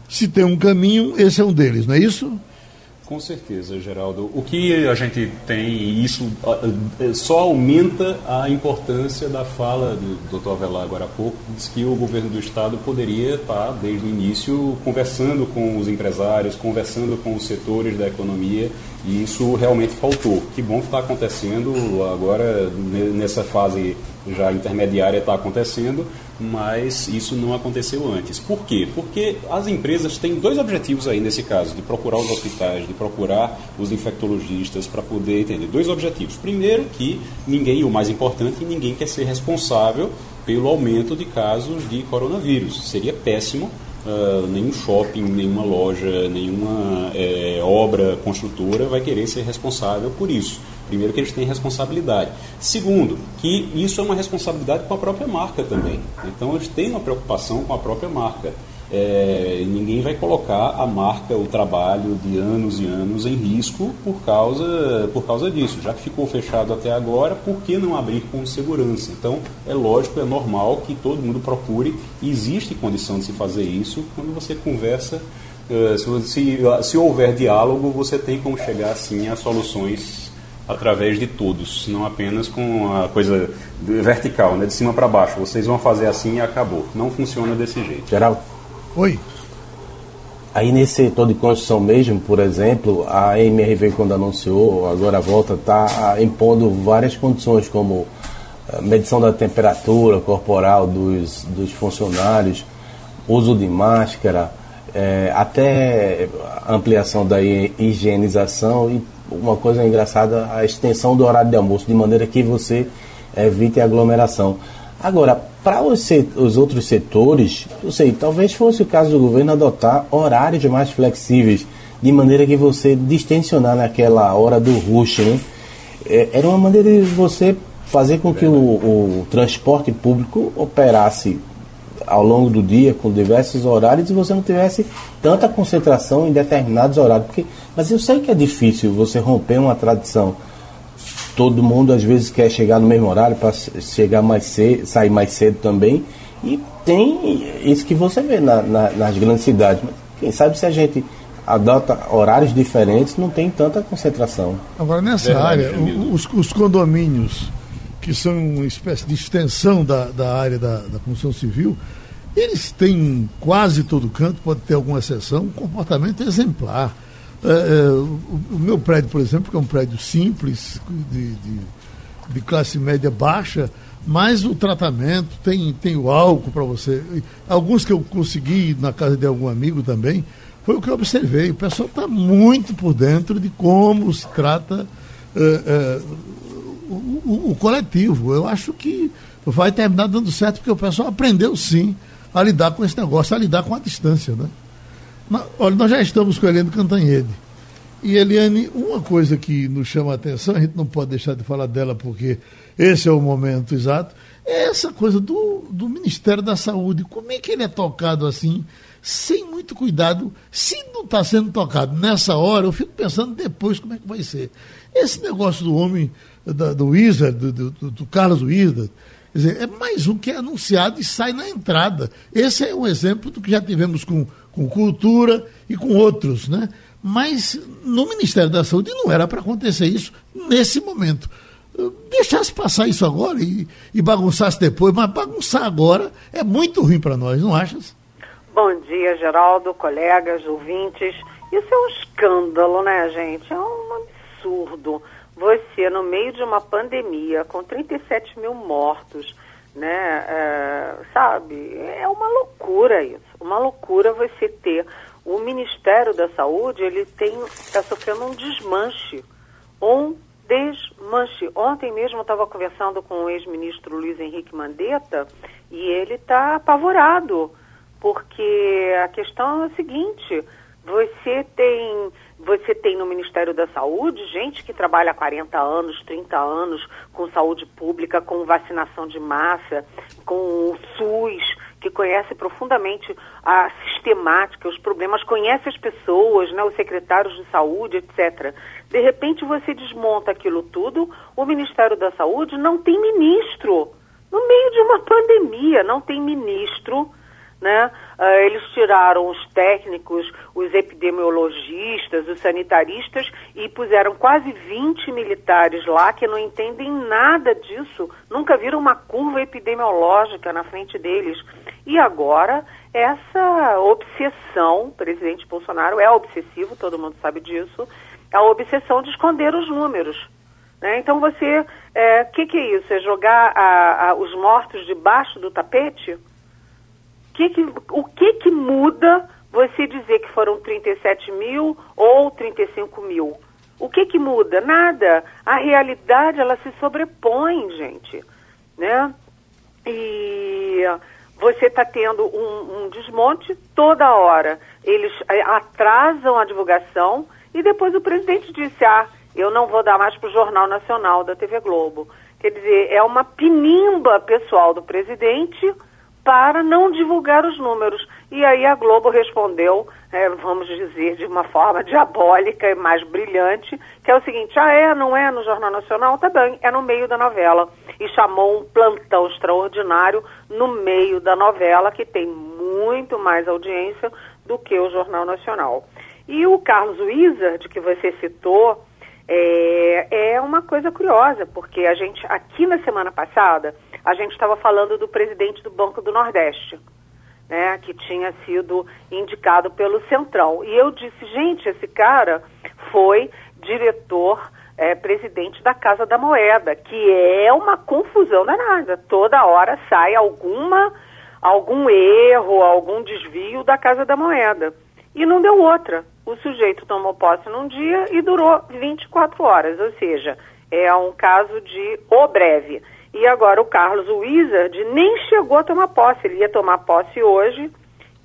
se tem um caminho, esse é um deles, não é isso? Com certeza, Geraldo. O que a gente tem, e isso é, só aumenta a importância da fala do Dr. Avelar agora há pouco, diz que o governo do Estado poderia estar, desde o início, conversando com os empresários, conversando com os setores da economia, e isso realmente faltou. Que bom que está acontecendo agora, nessa fase já intermediária está acontecendo, mas isso não aconteceu antes. Por quê? Porque as empresas têm dois objetivos aí nesse caso, de procurar os hospitais, de procurar os infectologistas para poder entender. Dois objetivos. Primeiro, que ninguém, o mais importante, ninguém quer ser responsável pelo aumento de casos de coronavírus. Seria péssimo Uh, nenhum shopping, nenhuma loja, nenhuma é, obra construtora vai querer ser responsável por isso. Primeiro, que eles têm responsabilidade. Segundo, que isso é uma responsabilidade com a própria marca também. Então, eles têm uma preocupação com a própria marca. É, ninguém vai colocar a marca, o trabalho de anos e anos em risco por causa, por causa disso. Já que ficou fechado até agora, por que não abrir com segurança? Então, é lógico, é normal que todo mundo procure, existe condição de se fazer isso quando você conversa. Uh, se, se, se houver diálogo, você tem como chegar assim a soluções através de todos, não apenas com a coisa vertical, né, de cima para baixo. Vocês vão fazer assim e acabou. Não funciona desse jeito. Geral. Oi. Aí nesse setor de construção mesmo, por exemplo, a MRV quando anunciou, agora a volta, está impondo várias condições, como eh, medição da temperatura corporal dos, dos funcionários, uso de máscara, é, até ampliação da higienização e uma coisa engraçada, a extensão do horário de almoço, de maneira que você evite aglomeração. Agora, para os, os, outros setores, eu sei, talvez fosse o caso do governo adotar horários mais flexíveis, de maneira que você distensionar naquela hora do rush, né? É, era uma maneira de você fazer com que o, o transporte público operasse ao longo do dia com diversos horários e você não tivesse tanta concentração em determinados horários. Porque, mas eu sei que é difícil você romper uma tradição. Todo mundo às vezes quer chegar no mesmo horário para chegar mais cedo, sair mais cedo também. E tem isso que você vê na, na, nas grandes cidades. Mas quem sabe se a gente adota horários diferentes, não tem tanta concentração. Agora, nessa Verdade, área, os, os, condomínios, que são uma espécie de extensão da, da área da, da construção civil, eles têm quase todo canto, pode ter alguma exceção, um comportamento exemplar. É, é, o, o, meu prédio, por exemplo, que é um prédio simples, de, de, de classe média baixa, mas o tratamento tem, tem o álcool para você. Alguns que eu consegui na casa de algum amigo também, foi o que eu observei. O pessoal está muito por dentro de como se trata é, é, o, o, o coletivo. Eu acho que vai terminar dando certo, porque o pessoal aprendeu sim a lidar com esse negócio, a lidar com a distância. Né? Olha, nós já estamos com a Eliane Cantanhede. E Eliane, uma coisa que nos chama a atenção, a gente não pode deixar de falar dela porque esse é o momento exato, é essa coisa do, do Ministério da Saúde. Como é que ele é tocado assim, sem muito cuidado? Se não está sendo tocado nessa hora, eu fico pensando depois como é que vai ser. Esse negócio do homem, da, do Wizard, do, do, do Carlos Wizard, Quer dizer, é mais um que é anunciado e sai na entrada. Esse é um exemplo do que já tivemos com, com cultura e com outros, né? Mas no Ministério da Saúde não era para acontecer isso nesse momento. Deixasse passar isso agora e, e bagunçasse depois, mas bagunçar agora é muito ruim para nós, não achas? Bom dia, Geraldo, colegas, ouvintes. Isso é um escândalo, né, gente? É um absurdo. Você, no meio de uma pandemia, com 37 mil mortos, né, é, sabe, é uma loucura isso, uma loucura você ter o Ministério da Saúde, ele tem, está sofrendo um desmanche, um desmanche. Ontem mesmo eu estava conversando com o ex-ministro Luiz Henrique Mandetta E ele está apavorado, porque a questão é a seguinte: você tem você tem no Ministério da Saúde gente que trabalha há 40 anos, 30 anos com saúde pública, com vacinação de massa, com o SUS, que conhece profundamente a sistemática, os problemas, conhece as pessoas, né, os secretários de saúde, etc. De repente você desmonta aquilo tudo, o Ministério da Saúde não tem ministro. No meio de uma pandemia, não tem ministro né? Uh, eles tiraram os técnicos, os epidemiologistas, os sanitaristas e puseram quase 20 militares lá que não entendem nada disso, nunca viram uma curva epidemiológica na frente deles. E agora, essa obsessão, presidente Bolsonaro é obsessivo, todo mundo sabe disso, a obsessão de esconder os números. Né? Então você, o é, que, que é isso? É jogar a, a, os mortos debaixo do tapete? Que que, o que, que muda você dizer que foram 37 mil ou 35 mil? O que, que muda? Nada. A realidade, ela se sobrepõe, gente. Né? E você está tendo um, um, desmonte toda hora. Eles eh, atrasam a divulgação e depois o presidente disse, ah, eu não vou dar mais para o Jornal Nacional da TV Globo. Quer dizer, é uma pinimba pessoal do presidente para não divulgar os números. E aí a Globo respondeu, é, vamos dizer, de uma forma <laughs> diabólica e mais brilhante, que é o seguinte: ah, é, não é no Jornal Nacional? Tá bem, é no meio da novela. E chamou um plantão extraordinário no meio da novela, que tem muito mais audiência do que o Jornal Nacional. E o Carlos Wizard, que você citou, é, é uma coisa curiosa, porque a gente, aqui na semana passada, a gente estava falando do presidente do Banco do Nordeste, né, que tinha sido indicado pelo Centrão. E eu disse, gente, esse cara foi diretor, é, presidente da Casa da Moeda, que é uma confusão danada. Toda hora sai alguma, algum erro, algum desvio da Casa da Moeda. E não deu outra. O sujeito tomou posse num dia e durou 24 horas, ou seja, é um caso de o breve. E agora o Carlos Wizard nem chegou a tomar posse. Ele ia tomar posse hoje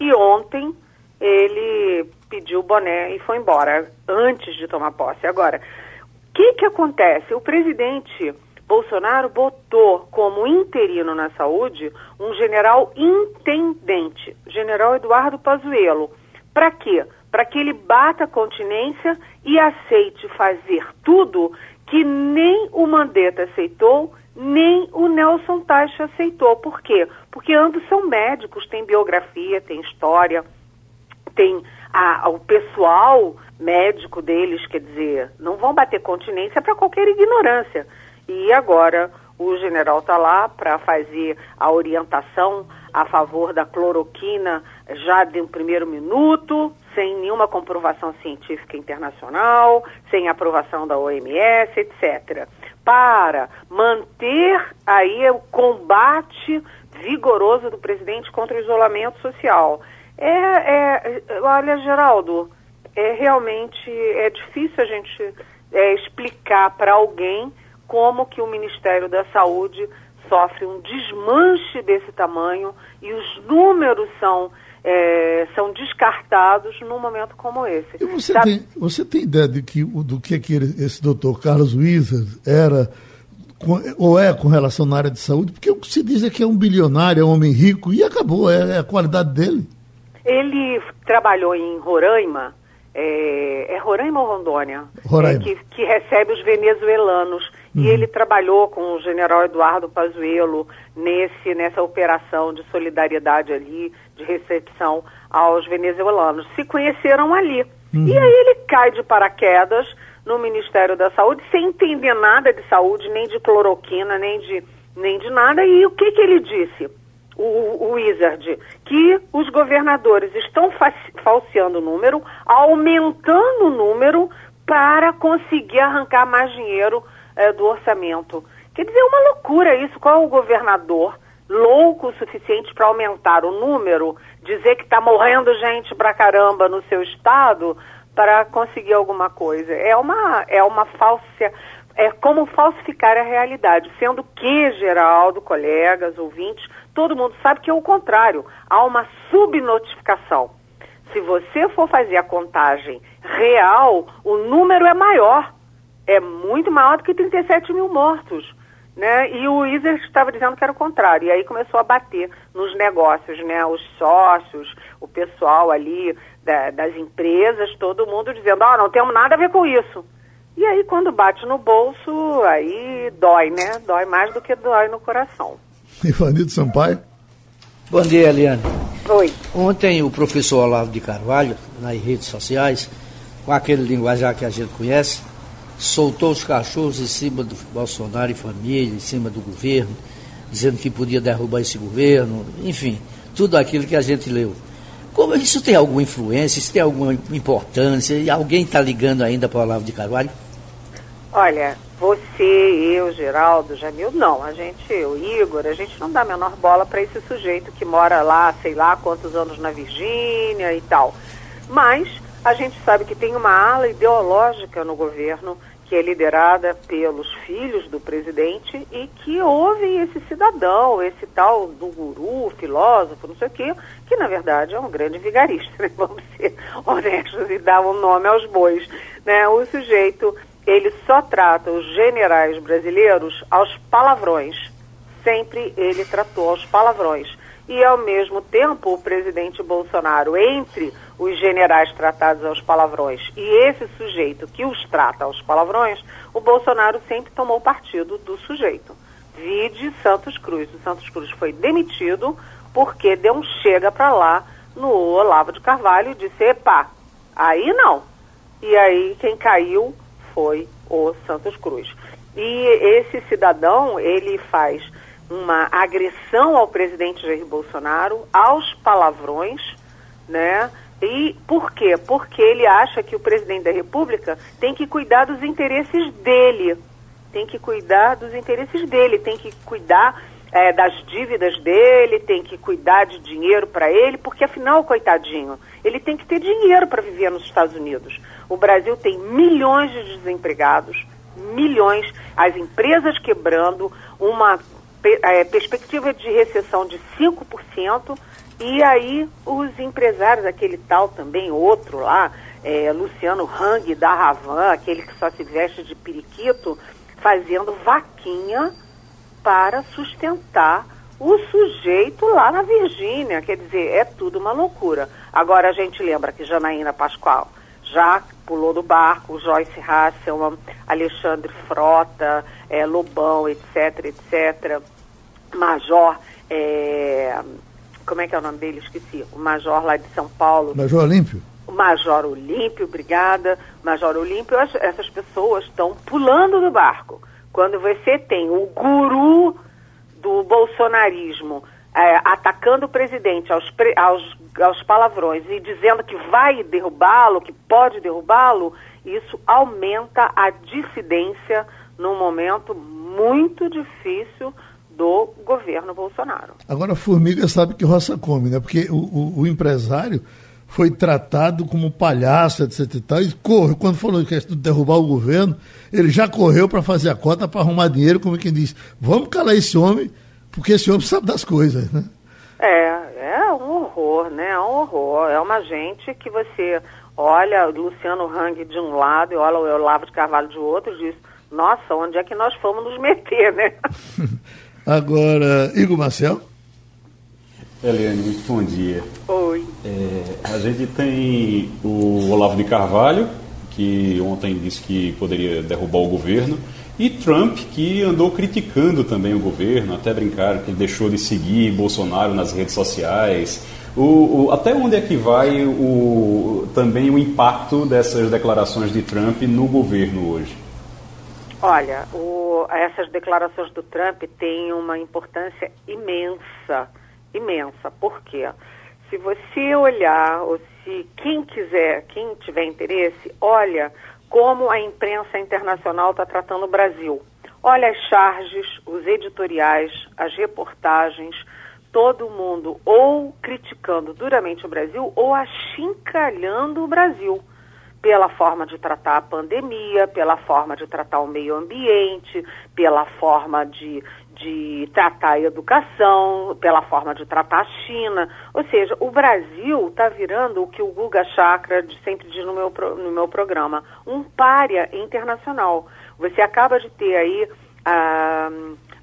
e ontem ele pediu o boné e foi embora, antes de tomar posse. Agora, o que, que acontece? O presidente Bolsonaro botou como interino na saúde um general intendente, general Eduardo Pazuello. Para quê? Para que ele bata a continência e aceite fazer tudo que nem o Mandetta aceitou nem o Nelson Teich aceitou. Por quê? Porque ambos são médicos, têm biografia, têm história, tem a, o pessoal médico deles, quer dizer, não vão bater continência para qualquer ignorância. E agora o general está lá para fazer a orientação a favor da cloroquina já de um primeiro minuto, sem nenhuma comprovação científica internacional, sem aprovação da OMS, etc para manter aí o combate vigoroso do presidente contra o isolamento social. É, é olha, Geraldo, é realmente é difícil a gente é, explicar para alguém como que o Ministério da Saúde sofre um desmanche desse tamanho e os números são é, são descartados num momento como esse. Você, tem, você tem ideia de que, do que, que esse doutor Carlos Wieser era ou é com relação na área de saúde? Porque o que se diz é que é um bilionário, é um homem rico e acabou, é, é a qualidade dele. Ele trabalhou em Roraima, é, é Roraima ou Rondônia? Roraima. É, que, que recebe os venezuelanos. Uhum. E ele trabalhou com o general Eduardo Pazuello nesse, nessa operação de solidariedade ali, de recepção aos venezuelanos. Se conheceram ali. Uhum. E aí ele cai de paraquedas no Ministério da Saúde sem entender nada de saúde, nem de cloroquina, nem de, nem de nada. E o que, que ele disse? O, o Wizard, que os governadores estão falseando o número, aumentando o número para conseguir arrancar mais dinheiro é, do orçamento. Quer dizer, é uma loucura isso. Qual é o governador louco o suficiente para aumentar o número, dizer que está morrendo gente pra caramba no seu estado para conseguir alguma coisa? É uma, é uma falsa. É como falsificar a realidade, sendo que, Geraldo, colegas, ouvintes, todo mundo sabe que é o contrário. Há uma subnotificação. Se você for fazer a contagem real, o número é maior. É muito maior do que 37 mil mortos. Né? E o Iser estava dizendo que era o contrário. E aí começou a bater nos negócios, né? Os sócios, o pessoal ali da, das empresas, todo mundo dizendo, ah, não temos nada a ver com isso. E aí quando bate no bolso, aí dói, né? Dói mais do que dói no coração. <laughs> Ivanildo Sampaio. Bom dia, Eliane. Oi. Ontem o professor Olavo de Carvalho, nas redes sociais, com aquele linguajar que a gente conhece, soltou os cachorros em cima do Bolsonaro e família, em cima do governo, dizendo que podia derrubar esse governo, enfim, tudo aquilo que a gente leu. Como isso tem alguma influência, isso tem alguma importância? E alguém está ligando ainda para o Olavo de Carvalho? Olha, você, eu, Geraldo, Jamil, não. A gente, o Igor, a gente não dá a menor bola para esse sujeito que mora lá, sei lá quantos anos na Virgínia e tal. Mas a gente sabe que tem uma ala ideológica no governo que é liderada pelos filhos do presidente e que ouvem esse cidadão, esse tal do guru, filósofo, não sei o quê, que na verdade é um grande vigarista, <laughs> né? vamos ser honestos e dar um nome aos bois. Né? O sujeito, ele só trata os generais brasileiros aos palavrões. Sempre ele tratou aos palavrões. E ao mesmo tempo, o presidente Bolsonaro, entre os generais tratados aos palavrões e esse sujeito que os trata aos palavrões, o Bolsonaro sempre tomou partido do sujeito. Vide Santos Cruz. O Santos Cruz foi demitido porque deu um chega para lá no Olavo de Carvalho e disse: epa, aí não. E aí quem caiu foi o Santos Cruz. E esse cidadão, ele faz uma agressão ao presidente Jair Bolsonaro aos palavrões, né? E por quê? Porque ele acha que o presidente da República tem que cuidar dos interesses dele. Tem que cuidar dos interesses dele, tem que cuidar é, das dívidas dele, tem que cuidar de dinheiro para ele, porque afinal, coitadinho, ele tem que ter dinheiro para viver nos Estados Unidos. O Brasil tem milhões de desempregados, milhões, as empresas quebrando, uma é, perspectiva de recessão de 5%. E aí os empresários, aquele tal também, outro lá, é, Luciano Hang da Ravan, aquele que só se veste de periquito, fazendo vaquinha para sustentar o sujeito lá na Virgínia. Quer dizer, é tudo uma loucura. Agora a gente lembra que Janaína Pascoal já pulou do barco, Joyce Hasselman, Alexandre Frota, é, Lobão, etc, etc. Major é, como é que é o nome dele? Esqueci. O Major lá de São Paulo. Major Olímpio? O Major Olímpio, obrigada. Major Olímpio, essas pessoas estão pulando do barco. Quando você tem o guru do bolsonarismo é, atacando o presidente aos, aos, aos palavrões e dizendo que vai derrubá-lo, que pode derrubá-lo, isso aumenta a dissidência num momento muito difícil do governo Bolsonaro. Agora, a formiga sabe que roça come, né? Porque o, o, o empresário foi tratado como palhaço, etc e tal, e corre, quando falou que ia derrubar o governo, ele já correu para fazer a cota para arrumar dinheiro, como quem diz, vamos calar esse homem, porque esse homem sabe das coisas, né? É, é um horror, né? É um horror. É uma gente que você olha Luciano Hang de um lado e olha o Olavo de Carvalho de outro e diz, nossa, onde é que nós fomos nos meter, né? <laughs> Agora, Igor Marcel. Eliane, muito bom dia. Oi. É, a gente tem o Olavo de Carvalho, que ontem disse que poderia derrubar o governo, e Trump, que andou criticando também o governo, até brincar que ele deixou de seguir Bolsonaro nas redes sociais. O, o, até onde é que vai o, também o impacto dessas declarações de Trump no governo hoje? Olha, o, essas declarações do Trump têm uma importância imensa, imensa. Por quê? Se você olhar, ou se quem quiser, quem tiver interesse, olha como a imprensa internacional está tratando o Brasil. Olha as charges, os editoriais, as reportagens, todo mundo ou criticando duramente o Brasil ou achincalhando o Brasil pela forma de tratar a pandemia, pela forma de tratar o meio ambiente, pela forma de, de tratar a educação, pela forma de tratar a China. Ou seja, o Brasil está virando o que o Guga Chakra sempre diz no meu, no meu programa, um párea internacional. Você acaba de ter aí a,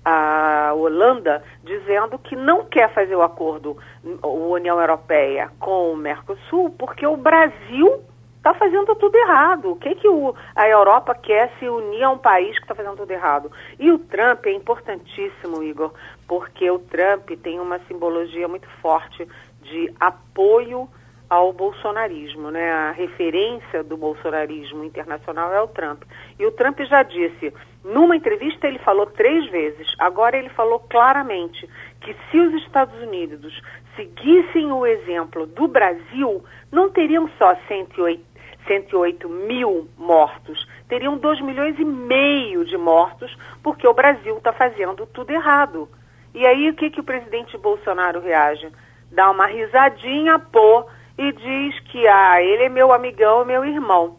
a Holanda dizendo que não quer fazer o acordo União Europeia com o Mercosul porque o Brasil está fazendo tudo errado. O que, que o, a Europa quer se unir a um país que está fazendo tudo errado? E o Trump é importantíssimo, Igor, porque o Trump tem uma simbologia muito forte de apoio ao bolsonarismo, né? A referência do bolsonarismo internacional é o Trump. E o Trump já disse, numa entrevista ele falou três vezes, agora ele falou claramente que se os Estados Unidos seguissem o exemplo do Brasil, não teriam só 180 108 mil mortos, teriam 2 milhões e meio de mortos, porque o Brasil está fazendo tudo errado. E aí o que, que o presidente Bolsonaro reage? Dá uma risadinha, pô, e diz que ah, ele é meu amigão e meu irmão.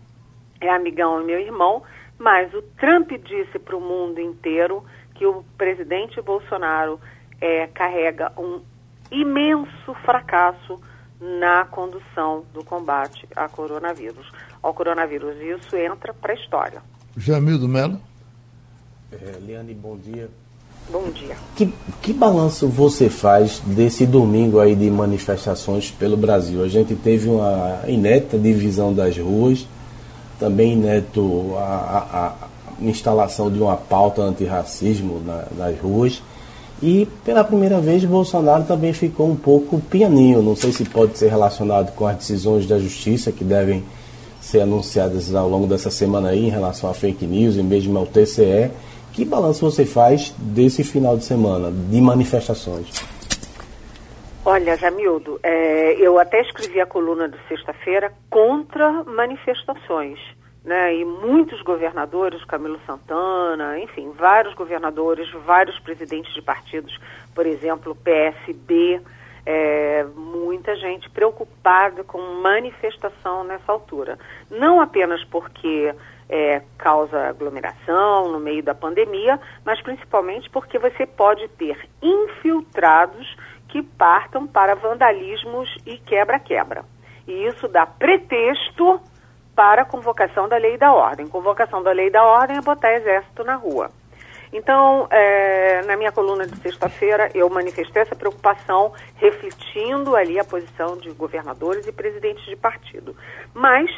É amigão e meu irmão, mas o Trump disse para o mundo inteiro que o presidente Bolsonaro é, carrega um imenso fracasso na condução do combate a coronavírus, ao coronavírus. Isso entra para a história. Jamildo Melo. É, Liane, bom dia. Bom dia. Que, que balanço você faz desse domingo aí de manifestações pelo Brasil? A gente teve uma inédita divisão das ruas, também inédito a, a, a instalação de uma pauta antirracismo na, nas ruas. E pela primeira vez Bolsonaro também ficou um pouco pianinho. Não sei se pode ser relacionado com as decisões da justiça que devem ser anunciadas ao longo dessa semana aí em relação a fake news e mesmo ao TCE. Que balanço você faz desse final de semana de manifestações? Olha, Jamildo, é, eu até escrevi a coluna de sexta-feira contra manifestações né, e muitos governadores, Camilo Santana, enfim, vários governadores, vários presidentes de partidos, por exemplo, PSB, é, muita gente preocupada com manifestação nessa altura. Não apenas porque é, causa aglomeração no meio da pandemia, mas principalmente porque você pode ter infiltrados que partam para vandalismos e quebra-quebra. E isso dá pretexto para a convocação da lei da ordem. Convocação da lei da ordem é botar exército na rua. Então, é, na minha coluna de sexta-feira, eu manifestei essa preocupação, refletindo ali a posição de governadores e presidentes de partido. Mas,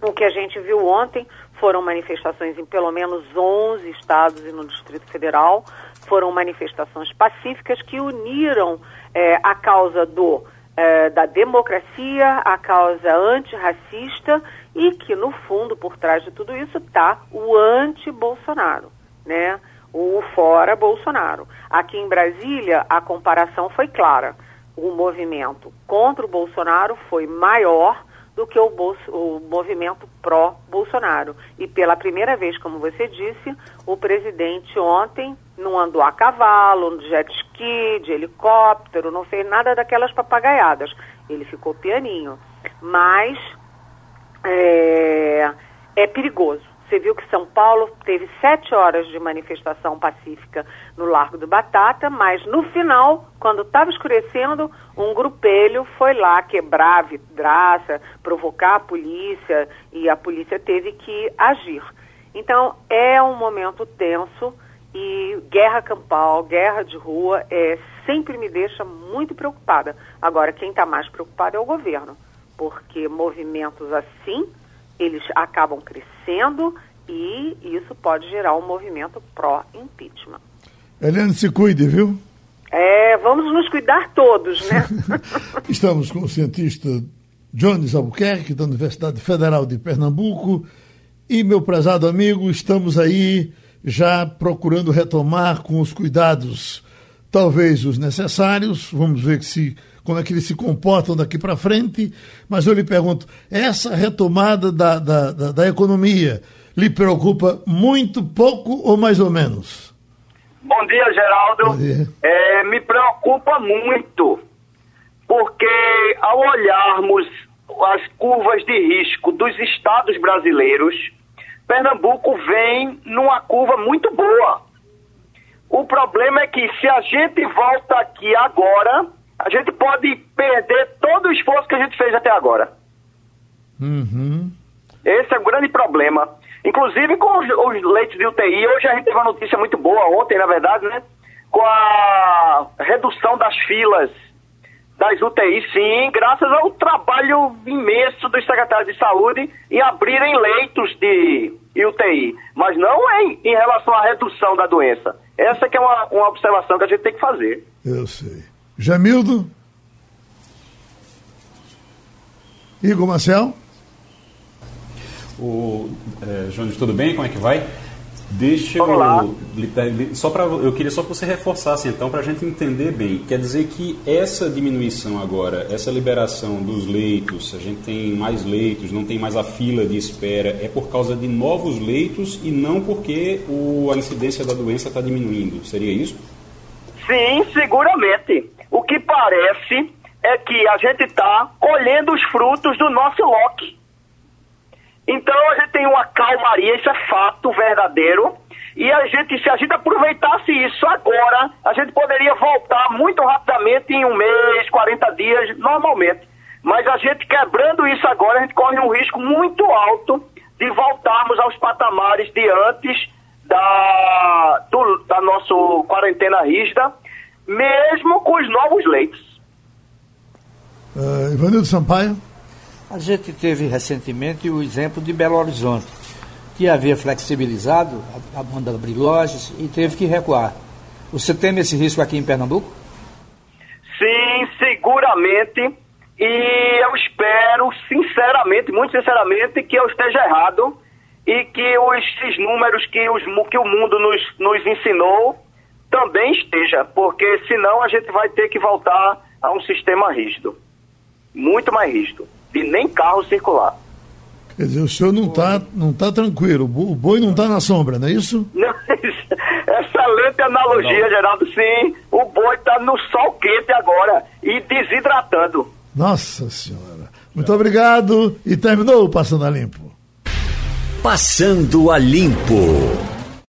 o que a gente viu ontem foram manifestações em pelo menos 11 estados e no Distrito Federal, foram manifestações pacíficas que uniram é, a causa do, é, da democracia, a causa antirracista e que, no fundo, por trás de tudo isso está o anti-Bolsonaro, né? o fora Bolsonaro. Aqui em Brasília, a comparação foi clara. O movimento contra o Bolsonaro foi maior do que o, Bolso, o movimento pró-Bolsonaro. E pela primeira vez, como você disse, o presidente ontem não andou a cavalo, de jet ski, de helicóptero, não fez nada daquelas papagaiadas. Ele ficou pianinho. Mas é, é perigoso. Você viu que São Paulo teve sete horas de manifestação pacífica no Largo do Batata, mas no final, quando estava escurecendo, um grupelho foi lá quebrar a vidraça, provocar a polícia e a polícia teve que agir. Então é um momento tenso e guerra campal, guerra de rua, é, sempre me deixa muito preocupada. Agora, quem está mais preocupado é o governo porque movimentos assim, eles acabam crescendo e isso pode gerar um movimento pró-impeachment. Helene, se cuide, viu? É, vamos nos cuidar todos, né? <laughs> Estamos com o cientista Jones Albuquerque, da Universidade Federal de Pernambuco, e meu prezado amigo, estamos aí já procurando retomar com os cuidados, talvez os necessários, vamos ver se como é que eles se comportam daqui para frente, mas eu lhe pergunto, essa retomada da, da, da, da economia lhe preocupa muito, pouco ou mais ou menos? Bom dia, Geraldo. Bom dia. É, me preocupa muito, porque ao olharmos as curvas de risco dos estados brasileiros, Pernambuco vem numa curva muito boa. O problema é que se a gente volta aqui agora, a gente pode perder todo o esforço que a gente fez até agora. Uhum. Esse é o grande problema. Inclusive com os, os, leitos de UTI, hoje a gente teve uma notícia muito boa, ontem, na verdade, né? Com a redução das filas das UTIs, sim, graças ao trabalho imenso dos secretários de saúde em abrirem leitos de UTI. Mas não em, em relação à redução da doença. Essa que é uma, uma observação que a gente tem que fazer. Eu sei. Jamildo? Igor Marcel? O, é, Jones, tudo bem? Como é que vai? Deixa eu. Só pra, eu queria só que você reforçasse então para a gente entender bem. Quer dizer que essa diminuição agora, essa liberação dos leitos, a gente tem mais leitos, não tem mais a fila de espera, é por causa de novos leitos e não porque o, a incidência da doença está diminuindo. Seria isso? Sim, seguramente. O que parece é que a gente está colhendo os frutos do nosso lock. Então a gente tem uma calmaria, isso é fato verdadeiro. E a gente, se a gente aproveitasse isso agora, a gente poderia voltar muito rapidamente em um mês, 40 dias, normalmente. Mas a gente quebrando isso agora, a gente corre um risco muito alto de voltarmos aos patamares de antes da, do, da nossa quarentena rígida, mesmo com os novos leitos. Uh, Ivanildo Sampaio. A gente teve recentemente o exemplo de Belo Horizonte, que havia flexibilizado a, a banda abrir lojas e teve que recuar. Você teme esse risco aqui em Pernambuco? Sim, seguramente. E eu espero, sinceramente, muito sinceramente, que eu esteja errado e que os, esses números que, os, que o mundo nos, nos ensinou também esteja, porque senão a gente vai ter que voltar a um sistema rígido. Muito mais rígido de nem carro circular. Quer dizer, o senhor não está não tá tranquilo, o boi não está na sombra, não é isso? <laughs> Não, excelente analogia, não. Geraldo. Sim, o boi está no sol quente agora e desidratando. Nossa Senhora. Muito é. obrigado e terminou o Passando a Limpo. Passando a Limpo.